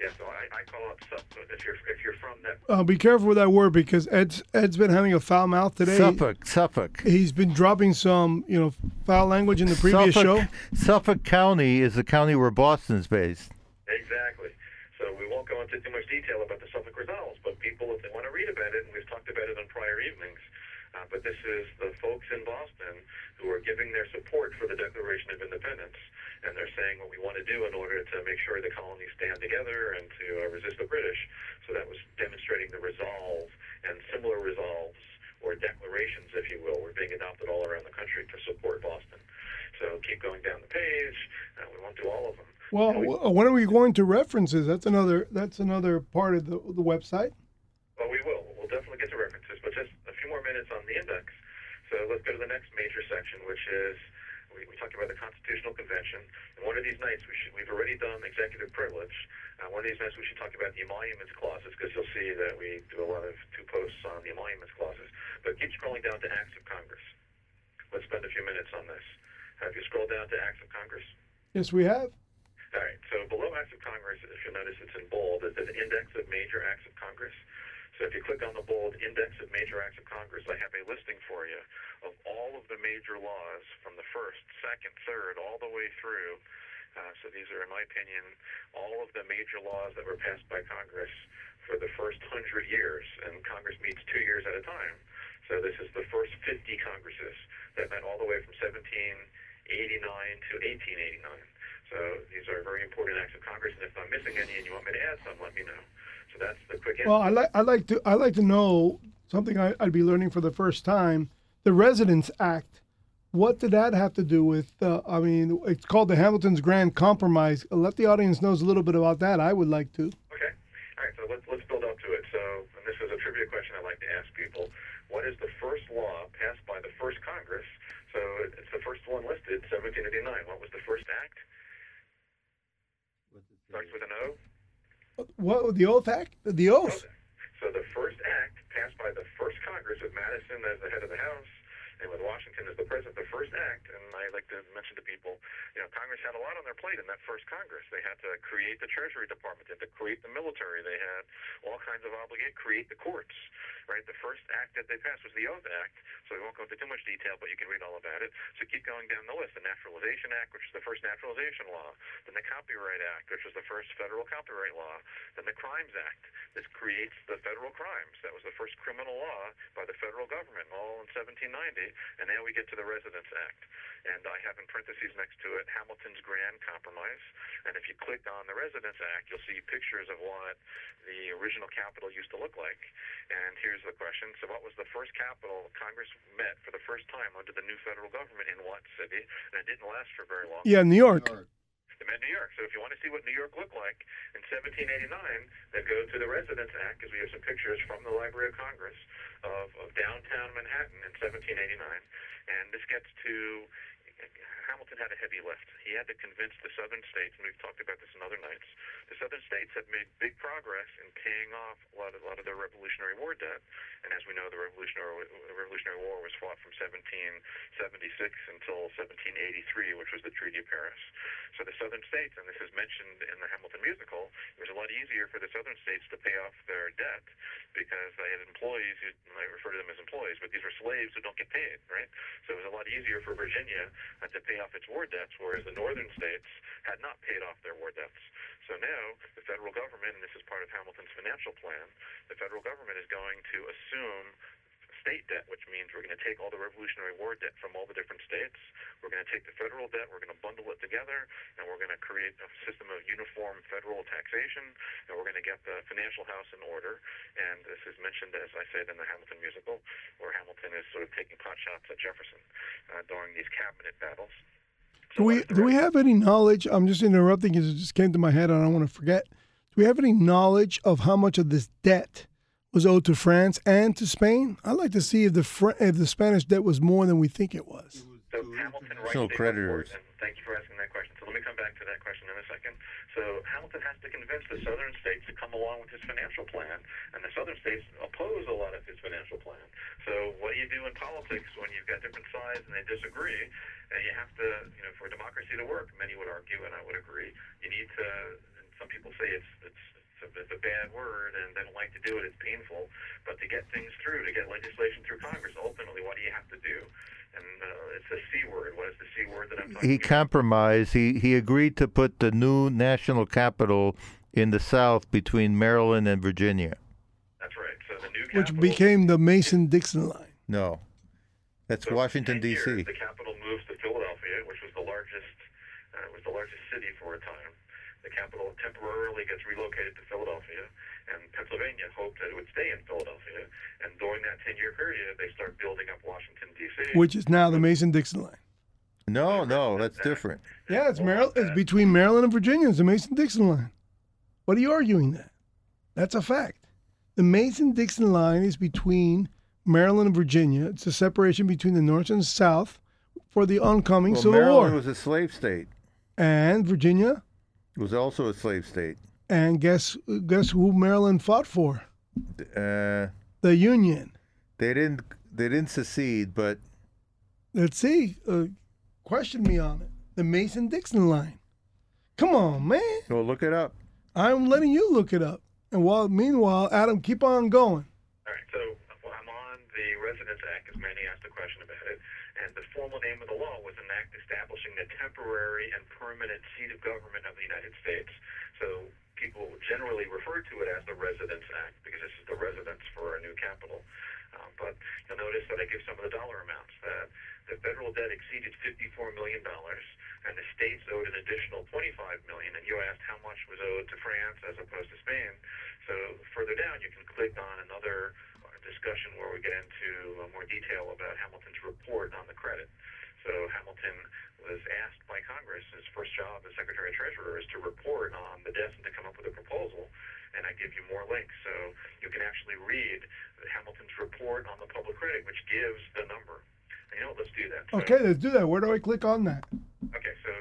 Yeah, so I, I call it Suffolk. If you're if you're from that, Uh, be careful with that word because Ed's Ed's been having a foul mouth today. Suffolk. Suffolk. He's been dropping some, you know, foul language in the previous Suffolk, show. Suffolk County is the county where Boston's based. We won't go into too much detail about the Suffolk Resolves, but people, if they want to read about it, and we've talked about it on prior evenings, uh, but this is the folks in Boston who are giving their support for the Declaration of Independence, and they're saying what we want to do in order to make sure the colonies stand together and to uh, resist the British. So that was demonstrating the resolve and similar resolves or declarations, if you will, were being adopted all around the country to support Boston. So keep going down the page. Uh, we won't do all of them. Well, when are we going to references? That's another. That's another part of the the website. Well, we will. We'll definitely get to references, but just a few more minutes on the index. So let's go to the next major section, which is we, we talked about the Constitutional Convention. And one of these nights, we should, we've already done executive privilege. Uh, one of these nights, we should talk about the emoluments clauses because you'll see that we do a lot of two posts on the emoluments clauses. But keep scrolling down to Acts of Congress. Let's spend a few minutes on this. Have you scrolled down to Acts of Congress? Yes, we have. All right. So below Acts of Congress, if you'll notice, it's in bold. It's an index of major acts of Congress. So if you click on the bold index of major acts of Congress, I have a listing for you of all of the major laws from the first, second, third, all the way through. Uh, so these are, in my opinion, all of the major laws that were passed by Congress for the first hundred years. And Congress meets two years at a time. So this is the first 50 Congresses that met all the way from 1789 to 1889. So these are very important acts of Congress, and if I'm missing any and you want me to add some, let me know. So that's the quick answer. Well, I like I like to I like to know something I, I'd be learning for the first time. The Residence Act. What did that have to do with? Uh, I mean, it's called the Hamilton's Grand Compromise. Let the audience knows a little bit about that. I would like to. Okay. All right. So let's let's build up to it. So, and this is a trivia question I like to ask people. What is the first law passed by the first Congress? So it's the first one listed, 1789. What was the first act? Starts with an O. What the Oath Act? The Oath. So the first act passed by the first Congress with Madison as the head of the House and with Washington as the president, the first act, and I like to mention to people, you know, Congress had a lot on their plate in that first Congress. They had to create the Treasury Department, they had to create the military, they had all kinds of obligate, create the courts, right? The first act that they passed was the Oath Act, so we won't go into too much detail, but you can read all about it. So keep going down the list. The Naturalization Act, which is the first naturalization law, then the Copyright Act, which was the first federal copyright law, then the Crimes Act. This creates the federal crimes. That was the first criminal law by the federal government, all in 1790 and now we get to the Residence Act. And I have in parentheses next to it Hamilton's Grand Compromise. And if you click on the Residence Act, you'll see pictures of what the original Capitol used to look like. And here's the question So, what was the first Capitol Congress met for the first time under the new federal government in what city? And it didn't last for very long. Yeah, New York. They met New York. So if you want to see what New York looked like in 1789, then go to the Residence Act because we have some pictures from the Library of Congress of, of downtown Manhattan in 1789. And this gets to Hamilton had a heavy lift. He had to convince the southern states, and we've talked about this in other nights. The southern states had made big progress in paying off a lot of, a lot of their Revolutionary War debt. And as we know, the Revolutionary Revolutionary War was fought from 1776 until 1783, which was the Treaty of Paris. So the southern states, and this is mentioned in the Hamilton musical, it was a lot easier for the southern states to pay off their debt because they had employees who I refer to them as employees, but these were slaves who don't get paid, right? So it was a lot easier for Virginia uh, to pay off its war debts, whereas the northern states had not paid off their war debts. So now the federal government, and this is part of Hamilton's financial plan, the federal government is going to assume state debt, which means we're going to take all the Revolutionary War debt from all the different states. We're going to take the federal debt, we're going to bundle it together, and we're going to create a system of uniform federal taxation, and we're going to get the financial house in order. And this is mentioned, as I said, in the Hamilton musical, where Hamilton is sort of taking pot shots at Jefferson uh, during these cabinet battles. Do we do we have any knowledge? I'm just interrupting because it just came to my head and I don't want to forget. Do we have any knowledge of how much of this debt was owed to France and to Spain? I'd like to see if the Fr- if the Spanish debt was more than we think it was. So Hamilton writes International a creditors. report, and thank you for asking that question. So let me come back to that question in a second. So Hamilton has to convince the southern states to come along with his financial plan, and the southern states oppose a lot of his financial plan. So what do you do in politics when you've got different sides and they disagree? And you have to, you know, for democracy to work, many would argue, and I would agree, you need to. And some people say it's it's it's a, it's a bad word and they don't like to do it. It's painful, but to get things through, to get legislation through Congress, ultimately, what do you have to do? And uh, it's the C word. What is the C word that I'm talking He about? compromised. He he agreed to put the new national capital in the South between Maryland and Virginia. That's right. So the new Which became the Mason Dixon line. No, that's so Washington D.C. The capital moves to Philadelphia, which was the largest uh, was the largest city for a time. The capital temporarily gets relocated to Philadelphia, and Pennsylvania hoped that it would stay in Philadelphia. And during that 10-year period, they start building up Washington D.C. which is now the Mason Dixon line. No, no, that's different. Yeah, it's Maryland. It's between Maryland and Virginia. It's the Mason-Dixon line. What are you arguing that? That's a fact. The Mason-Dixon line is between Maryland and Virginia. It's a separation between the North and South for the oncoming Well, Civil Maryland War. Maryland was a slave state. and Virginia. Was also a slave state. And guess guess who Maryland fought for? Uh, The Union. they didn't. They didn't secede, but Let's see. Uh, question me on it. The Mason-Dixon line. Come on, man. Go look it up. I'm letting you look it up. And while meanwhile, Adam, keep on going. All right, so well, I'm on the Residence Act, because Manny asked a question about it, and the formal name of the law was an act establishing the temporary and permanent seat of government of the United States. So people generally refer to it as the Residence Act, because this is the residence for our new capital. Um, but you'll notice that I give some of the dollar amounts. That the federal debt exceeded $54 million, and the states owed an additional $25 million. And you asked how much was owed to France as opposed to Spain. So further down, you can click on another uh, discussion where we get into more detail about Hamilton's report on the credit. So Hamilton was asked by Congress, his first job as Secretary of Treasurer is to report on the debt and to come up with a proposal. And I give you more links. So you can actually read Hamilton's report on the public credit, which gives the number. And you know, let's do that. So, Okay, let's do that. Where do I click on that? Okay, so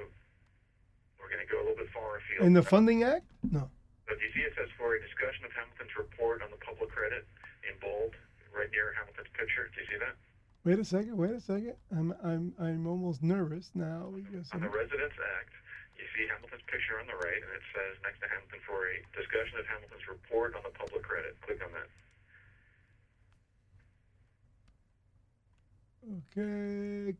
we're going to go a little bit far afield. In the Funding Act? No. So do you see it says for a discussion of Hamilton's report on the public credit in bold, right near Hamilton's picture? Do you see that? Wait a second. Wait a second. I'm I'm I'm almost nervous now because On the Residence Act, you see Hamilton's picture on the right, and it says next to Hamilton for a discussion of Hamilton's report on the public credit. Click on that. okay.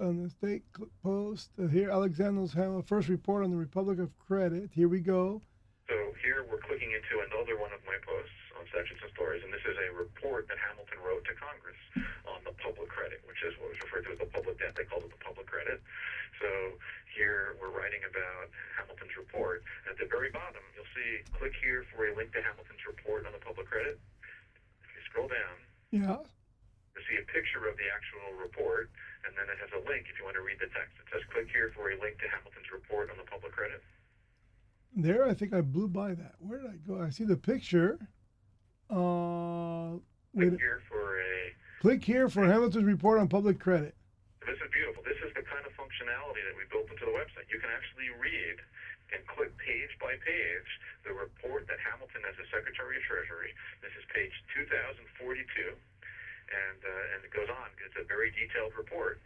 On the state post uh, here, Alexander's Hamilton first report on the Republic of Credit. Here we go. So here we're clicking into another one of my posts on Statutes and Stories, and this is a report that Hamilton wrote to Congress on the public credit, which is what was referred to as the public debt. They called it the public credit. So here we're writing about Hamilton's report. At the very bottom, you'll see click here for a link to Hamilton's report on the public credit. If you scroll down, Yeah. you'll see a picture of the actual report, and then it has a link if you want to read the text. It says click here for a link to Hamilton's report on the public credit. There, I think I blew by that. Where did I go? I see the picture. Uh, Click here for a click here for Hamilton's report on public credit. This is beautiful. This is the kind of functionality that we built into the website. You can actually read and click page by page the report that Hamilton, as the Secretary of Treasury, this is page 2042, and uh, and it goes on. It's a very detailed report.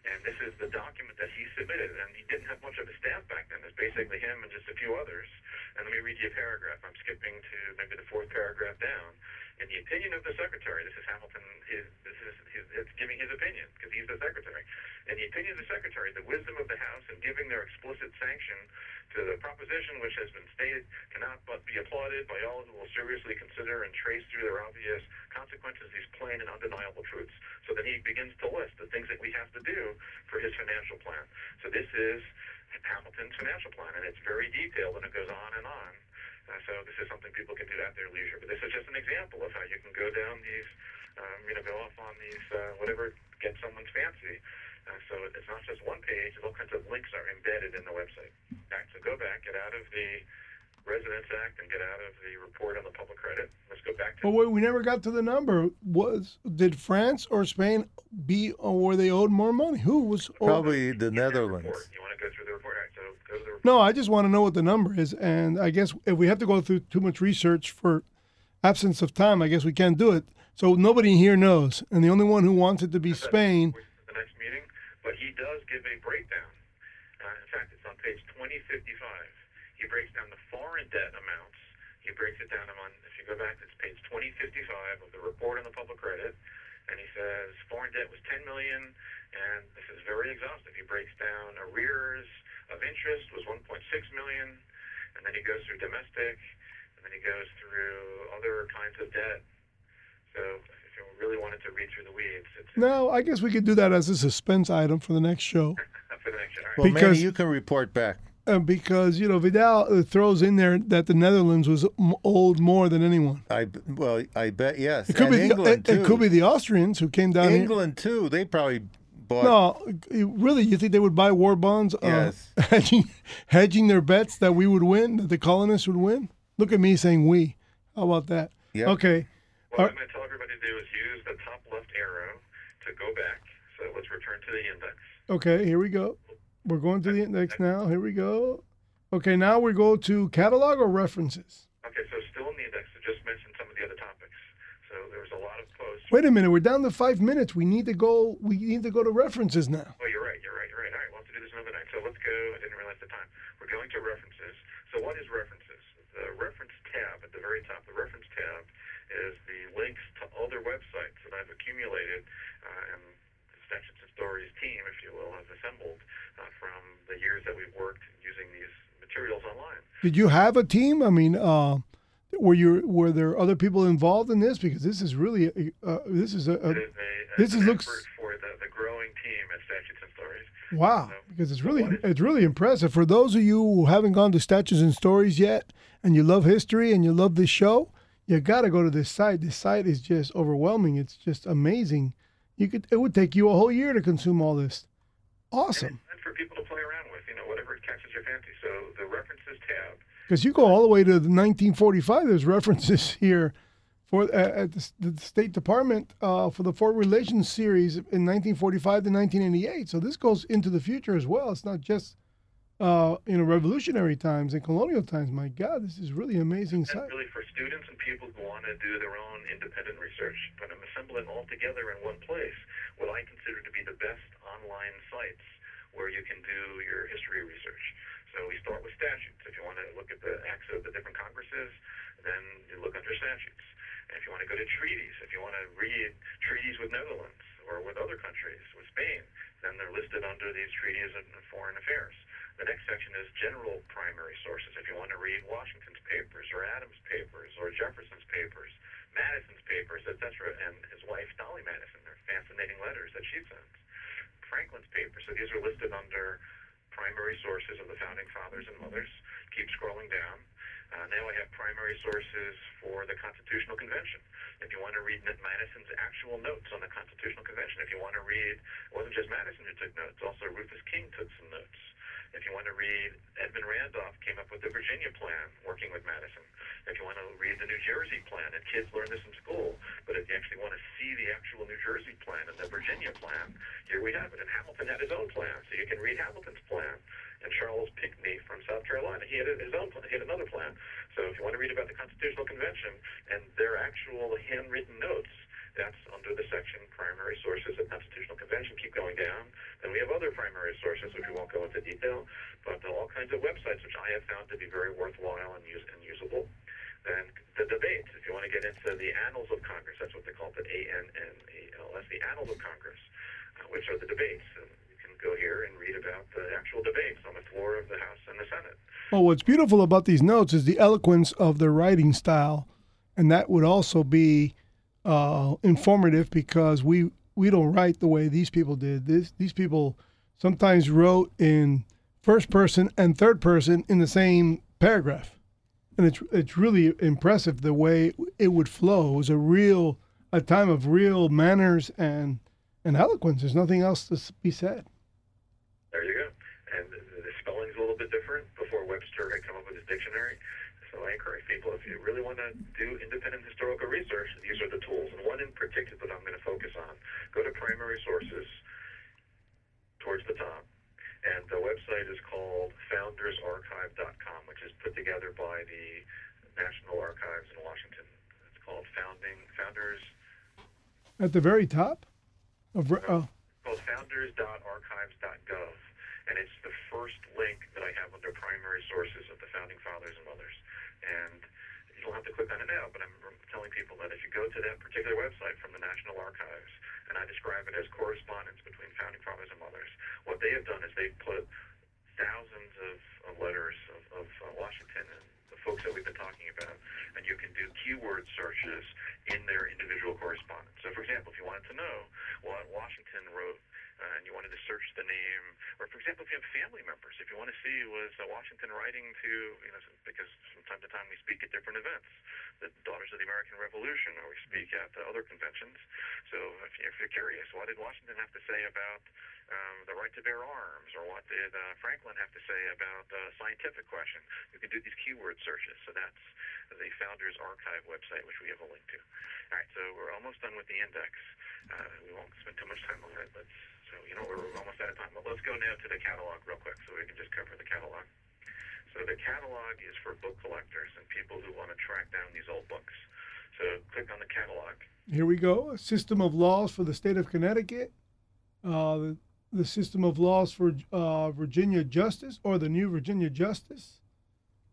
And this is the document that he submitted, and he didn't have much of a staff back then. It's basically him and just a few others. And let me read you a paragraph. I'm skipping to maybe the fourth paragraph down. In the opinion of the secretary, this is Hamilton. His, this is his, it's giving his opinion because he's the secretary. In the opinion of the secretary, the wisdom of the House in giving their explicit sanction to the proposition which has been stated cannot but be applauded by all who will seriously consider and trace through their obvious consequences these plain and undeniable truths. So then he begins to list the things that we have to do for his financial plan. So this is Hamilton's financial plan, and it's very detailed, and it goes on and on. Uh, so this is something people can do at their leisure. But this is just an example of how you can go down these, um, you know, go off on these, uh, whatever gets someone's fancy. Uh, so it's not just one page; all kinds of links are embedded in the website. All right, so go back, get out of the Residence Act, and get out of the report on the public credit. Let's go back to But wait, we never got to the number. Was did France or Spain be or were they owed more money? Who was? Probably the the Netherlands. report. You want to go through the report? All right, so go to the report. No, I just want to know what the number is, and I guess if we have to go through too much research for absence of time, I guess we can't do it. So nobody here knows, and the only one who wants it to be Spain. the next meeting, but he does give a breakdown. Uh, in fact, it's on page 2055. He breaks down the foreign debt amounts. He breaks it down on, if you go back, it's page 2055 of the report on the public credit, and he says foreign debt was 10 million, and this is very exhaustive. He breaks down arrears of interest was 1.6 million, and then he goes through domestic, and then he goes through other kinds of debt. So if you really wanted to read through the weeds, it's No, I guess we could do that as a suspense item for the next show, for the next year. All right. Well, Because- Manny, you can report back. Uh, because you know Vidal uh, throws in there that the Netherlands was old more than anyone. I well, I bet yes. It could and be England the, it, too. it could be the Austrians who came down here. England too. They probably bought. No, really, you think they would buy war bonds? uh, Yes. hedging, hedging their bets that we would win, that the colonists would win? Look at me saying we. How about that? Yep. Okay. What Uh, I'm going to tell everybody to do is use the top left arrow to go back. So let's return to the index. Okay, here we go. We're going to the index now. Here we go. Okay, now we go to catalog or references. Okay, so still in the index, so just mention some of the other topics. So there was a lot of posts. Wait a minute, we're down to five minutes. We need to go. We need to go to references now. Oh, you're right, you're right, you're right. All right, we'll have to do this another night. So let's go. I didn't realize the time. We're going to references. So what is references? The reference tab at the very top, the reference tab, is the links to other websites that I've accumulated uh, and and Stories team, if you will, has assembled uh, from the years that we've worked using these materials online. Did you have a team? I mean, uh, were you were there other people involved in this? Because this is really a, uh, this is a, a is a, this is looks- for the, the growing team at Statutes and Stories. wow. Because it's really it's really impressive. For those of you who haven't gone to Statutes and Stories yet, and you love history and you love this show, you got to go to this site. This site is just overwhelming. It's just amazing. You could it would take you a whole year to consume all this. Awesome. And for people to play around with, you know, whatever catches your fancy. So the references tab Because you go all the way to the 1945. There's references here for uh, at the, the State Department uh, for the Foreign Relations series in 1945 to 1988. So this goes into the future as well. It's not just uh, you know revolutionary times and colonial times. My God, this is really amazing site. really for students and people who want to do their own independent research, but I'm assembling all together in one place what I consider to be the best online sites where you can do your history research. So we start with statutes. If you want to look at the acts of the different congresses, then you look under statutes. And if you want to go to treaties, if you want to read treaties with Netherlands or with other countries, with Spain, then they're listed under these treaties and foreign affairs. The next section is general primary sources. If you want to read Washington's papers or Adams' papers or Jefferson's papers, Madison's papers, etc., and his wife Dolley Madison, their fascinating letters that she sends, Franklin's papers. So these are listed under primary sources of the founding fathers and mothers. Keep scrolling down. Uh, now I have primary sources for the Constitutional Convention. If you want to read Madison's actual notes on the Constitutional Convention, if you want to read, it wasn't just Madison who took notes, also Rufus King took some notes. If you want to read, Edmund Randolph came up with the Virginia Plan, working with Madison. If you want to read the New Jersey Plan, and kids learn this in school, but if you actually want to see the actual New Jersey Plan and the Virginia Plan, here we have it. And Hamilton had his own plan, so you can read Hamilton's plan. And Charles Pinckney from South Carolina, he had his own plan, he had another plan. So if you want to read about the Constitutional Convention and their actual handwritten notes, that's under the section primary sources of Constitutional Convention. Keep going down. Then we have other primary sources, which we won't go into detail, but all kinds of websites which I have found to be very worthwhile and, use, and usable. Then the debates, if you want to get into the annals of Congress, that's what they call it, A-N-N-A-L-S, the annals of Congress, uh, which are the debates. And you can go here and read about the actual debates on the floor of the House and the Senate. Well, what's beautiful about these notes is the eloquence of their writing style, and that would also be uh, informative because we we don't write the way these people did. This these people sometimes wrote in first person and third person in the same paragraph, and it's it's really impressive the way it would flow. It was a real a time of real manners and and eloquence. There's nothing else to be said. There you go. And the, the spelling's a little bit different. Before Webster had come up with his dictionary. So I encourage people, if you really want to do independent historical research, these are the tools. And one in particular that I'm going to focus on. Go to primary sources towards the top. And the website is called foundersarchive.com, which is put together by the National Archives in Washington. It's called Founding Founders At the very top of re- uh-huh. oh, called founders.archives.gov, and it's the first link that I have under primary sources of the founding fathers and mothers. And you don't have to click on it now, but I'm telling people that if you go to that particular website from the National Archives, and I describe it as correspondence between founding fathers and mothers, what they have done is they've put thousands of, of letters of, of uh, Washington and the folks that we've been talking about, and you can do keyword searches in their individual correspondence. So, for example, if you wanted to know what Washington wrote, uh, and you wanted to search the name, or for example, if you have family members, if you want to see was uh, Washington writing to, you know, because from time to time we speak at different events, the Daughters of the American Revolution, or we speak at uh, other conventions. So if you're curious, what did Washington have to say about um, the right to bear arms, or what did uh, Franklin have to say about uh, scientific question? You can do these keyword searches. So that's the Founders Archive website, which we have a link to. All right, so we're almost done with the index. Uh, we won't spend too much time on it. Let's, so, you know, we're almost out of time. But let's go now to the catalog real quick so we can just cover the catalog. So the catalog is for book collectors and people who want to track down these old books. So click on the catalog. Here we go. A system of laws for the state of Connecticut. Uh, the, the system of laws for uh, Virginia Justice or the new Virginia Justice.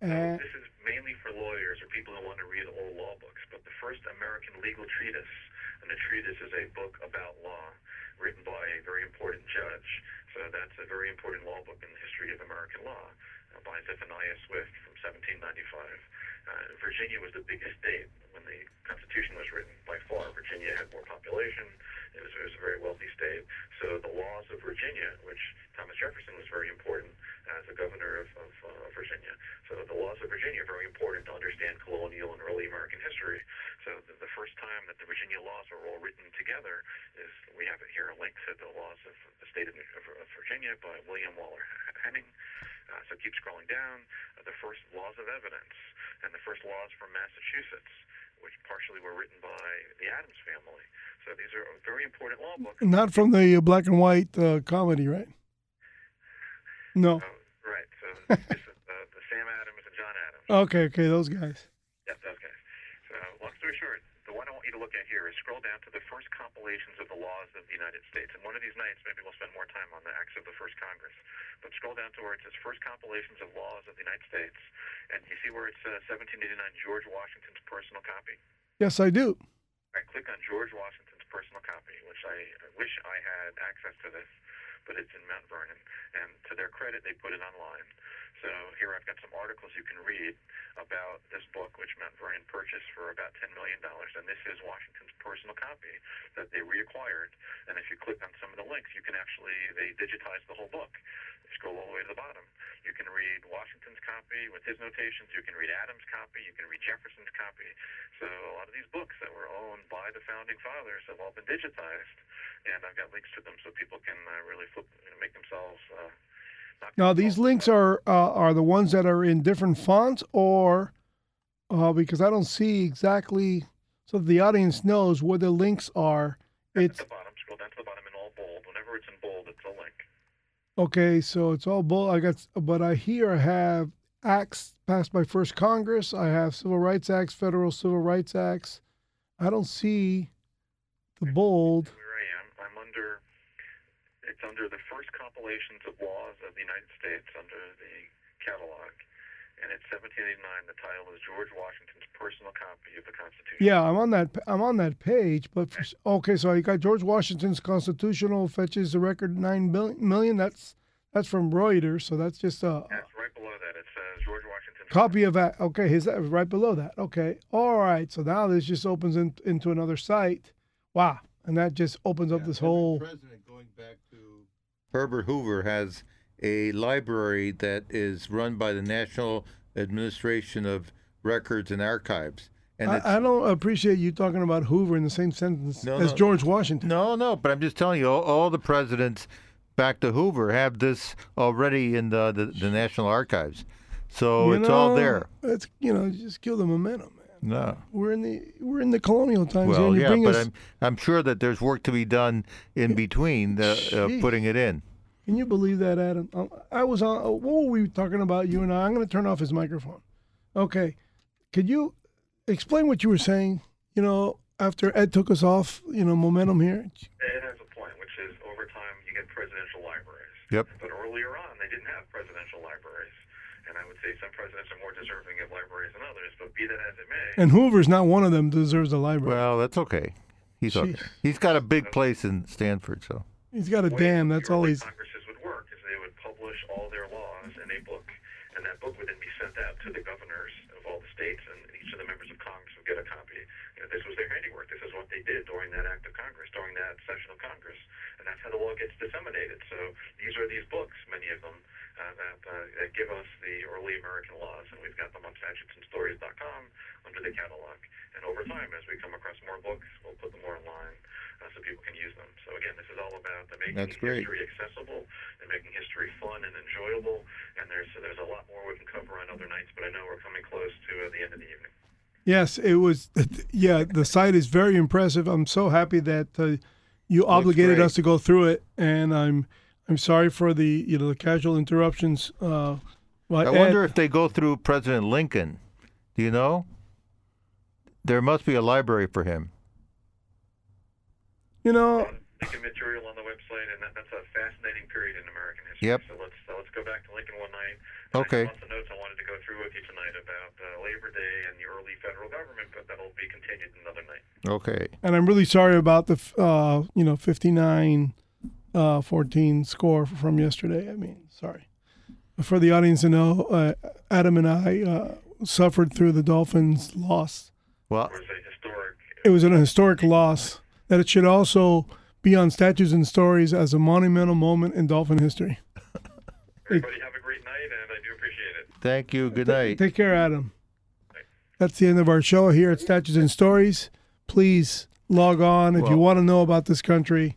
And this is mainly for lawyers or people who want to read old law books. But the first American legal treatise, and the treatise is a book about law written by a very important judge. So that's a very important law book in the history of American law uh, by Zephaniah Swift from 1795. Uh, Virginia was the biggest state when the Constitution was written by far. Virginia had more population. It was, it was a very wealthy state. So the laws of Virginia, which Thomas Jefferson was very important as the governor of, of uh, Virginia. So the laws of Virginia are very important to understand colonial and early American history. So the, the first time that the Virginia laws were all written together is we have it here, a link to the laws of the state of, of Virginia by William Waller Hening. Uh, so keep scrolling down. Uh, the first laws of evidence and the first laws from Massachusetts, which partially were written by the Adams family. So these are very important law books. Not from the black and white uh, comedy, right? No. Uh, right. So this is uh, the Sam Adams and John Adams. Okay, okay, those guys. Yep, those guys. So long story short, the one I want you to look at here is scroll down to the first compilations of the laws of the United States. And one of these nights, maybe we'll spend more time on the acts of the first Congress. But scroll down to where it says first compilations of laws of the United States. And you see where it says 1789 George Washington's personal copy? Yes, I do. Right, click on George Washington's personal copy, which I, I wish I had access to this but it's in Mount Vernon. And to their credit, they put it online. So here I've got some articles you can read about this book, which Mount Vernon purchased for about $10 million. And this is Washington's personal copy that they reacquired. And if you click on some of the links, you can actually, they digitize the whole book. Scroll all the way to the bottom. You can read Washington's copy with his notations. You can read Adams' copy. You can read Jefferson's copy. So a lot of these books that were owned by the founding fathers have all been digitized. And I've got links to them so people can uh, really make themselves. Uh, now these links are uh, are the ones that are in different fonts, or uh, because I don't see exactly, so the audience knows where the links are. It's at the bottom. Scroll down to the bottom in all bold. Whenever it's in bold, it's a link. Okay, so it's all bold. I got, but I here I have acts passed by first Congress. I have civil rights acts, federal civil rights acts. I don't see the bold. It's under the first compilations of laws of the United States under the catalog. And it's 1789. The title is George Washington's personal copy of the Constitution. Yeah, I'm on that. I'm on that page. But for, okay, so you got George Washington's constitutional fetches a record nine million. That's that's from Reuters. So that's just a. That's right below that. It says George Washington. Copy of that. Okay, is that right below that? Okay, all right. So now this just opens in, into another site. Wow, and that just opens yeah, up this whole. President going back to Herbert Hoover has a library that is run by the National Administration of Records and Archives. And I, I, don't appreciate you talking about Hoover in the same sentence no, as no, George Washington. No, no, but I'm just telling you, all, all, the presidents back to Hoover have this already in the, the, the National Archives. So you it's know, all there. It's you know, just kill the momentum. No, we're in the we're in the colonial times. Well, yeah, but us... I'm I'm sure that there's work to be done in between uh, putting it in. Can you believe that, Adam? Um, I was on. Uh, what were we talking about? You and I. I'm going to turn off his microphone. Okay. Could you explain what you were saying? You know, after Ed took us off, you know, momentum here. Ed has a point, which is over time you get presidential libraries. Yep. But earlier on, they didn't have presidential libraries. And I would say some presidents are more deserving of libraries than others, but be that as it may. And Hoover's not one of them deserves a library. Well, that's okay. He's okay. He's got a big place in Stanford, so. He's got a dam. That's all he's. Congresses would work is they would publish all their laws in a book, and that book would then be sent out to the governors of all the states, and each of the members of Congress would get a copy. You know, this was their handiwork. This is what they did during that act of Congress, during that session of Congress, and that's how the law gets disseminated. So these are these books, many of them, uh, that that, uh, give us the early American laws, and we've got them on statutesandstories.com under the catalog. And over time, as we come across more books, we'll put them more online uh, so people can use them. So again, this is all about the making That's great. history accessible and making history fun and enjoyable. And there's so there's a lot more we can cover on other nights, but I know we're coming close to uh, the end of the evening. Yes, it was. Yeah, the site is very impressive. I'm so happy that uh, you obligated us to go through it, and I'm I'm sorry for the you know the casual interruptions. Uh, by I Ed. wonder if they go through President Lincoln. Do you know? There must be a library for him. you know. Lincoln material on the website, and that, that's a fascinating period in American history. Yep. So let's uh, let's go back to Lincoln one night. Okay. I have lots of notes I wanted to go through with you tonight about uh, Labor Day and the early federal government, but that'll be continued another night. Okay. and I'm really sorry about the uh, you know 59 uh, 14 score from yesterday. I mean, sorry. For the audience to know, uh, Adam and I uh, suffered through the Dolphins' loss. Well, It was a historic. It was an historic loss that it should also be on statutes and stories as a monumental moment in Dolphin history. Everybody have a great night, and I do appreciate it. thank you. Good night. Take care, Adam. That's the end of our show here at Statutes and Stories. Please log on if you want to know about this country.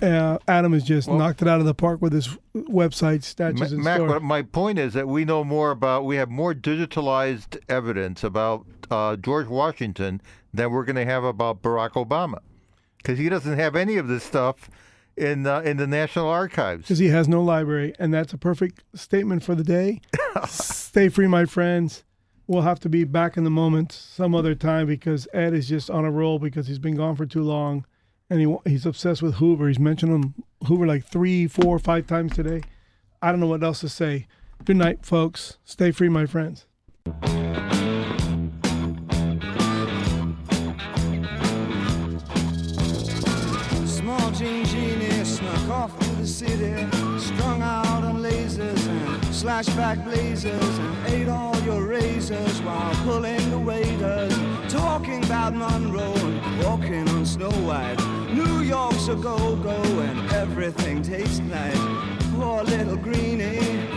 Uh, Adam has just Well- knocked it out of the park with his website, Statutes and Mac, what my point is that we know more about, we have more digitalized evidence about uh, George Washington than we're going to have about Barack Obama, because he doesn't have any of this stuff in uh, in the National Archives. Because he has no library. And that's a perfect statement for the day. Stay free, my friends. We'll have to be back in the moment some other time because Ed is just on a roll because he's been gone for too long. And he, he's obsessed with Hoover. He's mentioned him, Hoover like three, four, five times today. I don't know what else to say. Good night, folks. Stay free, my friends. Small snuck off the city, lasers and slashback blazers, and ate all your razors while pulling the waiters, talking about Monroe and walking on Snow White. New York's a go-go and everything tastes nice. Poor little greenie,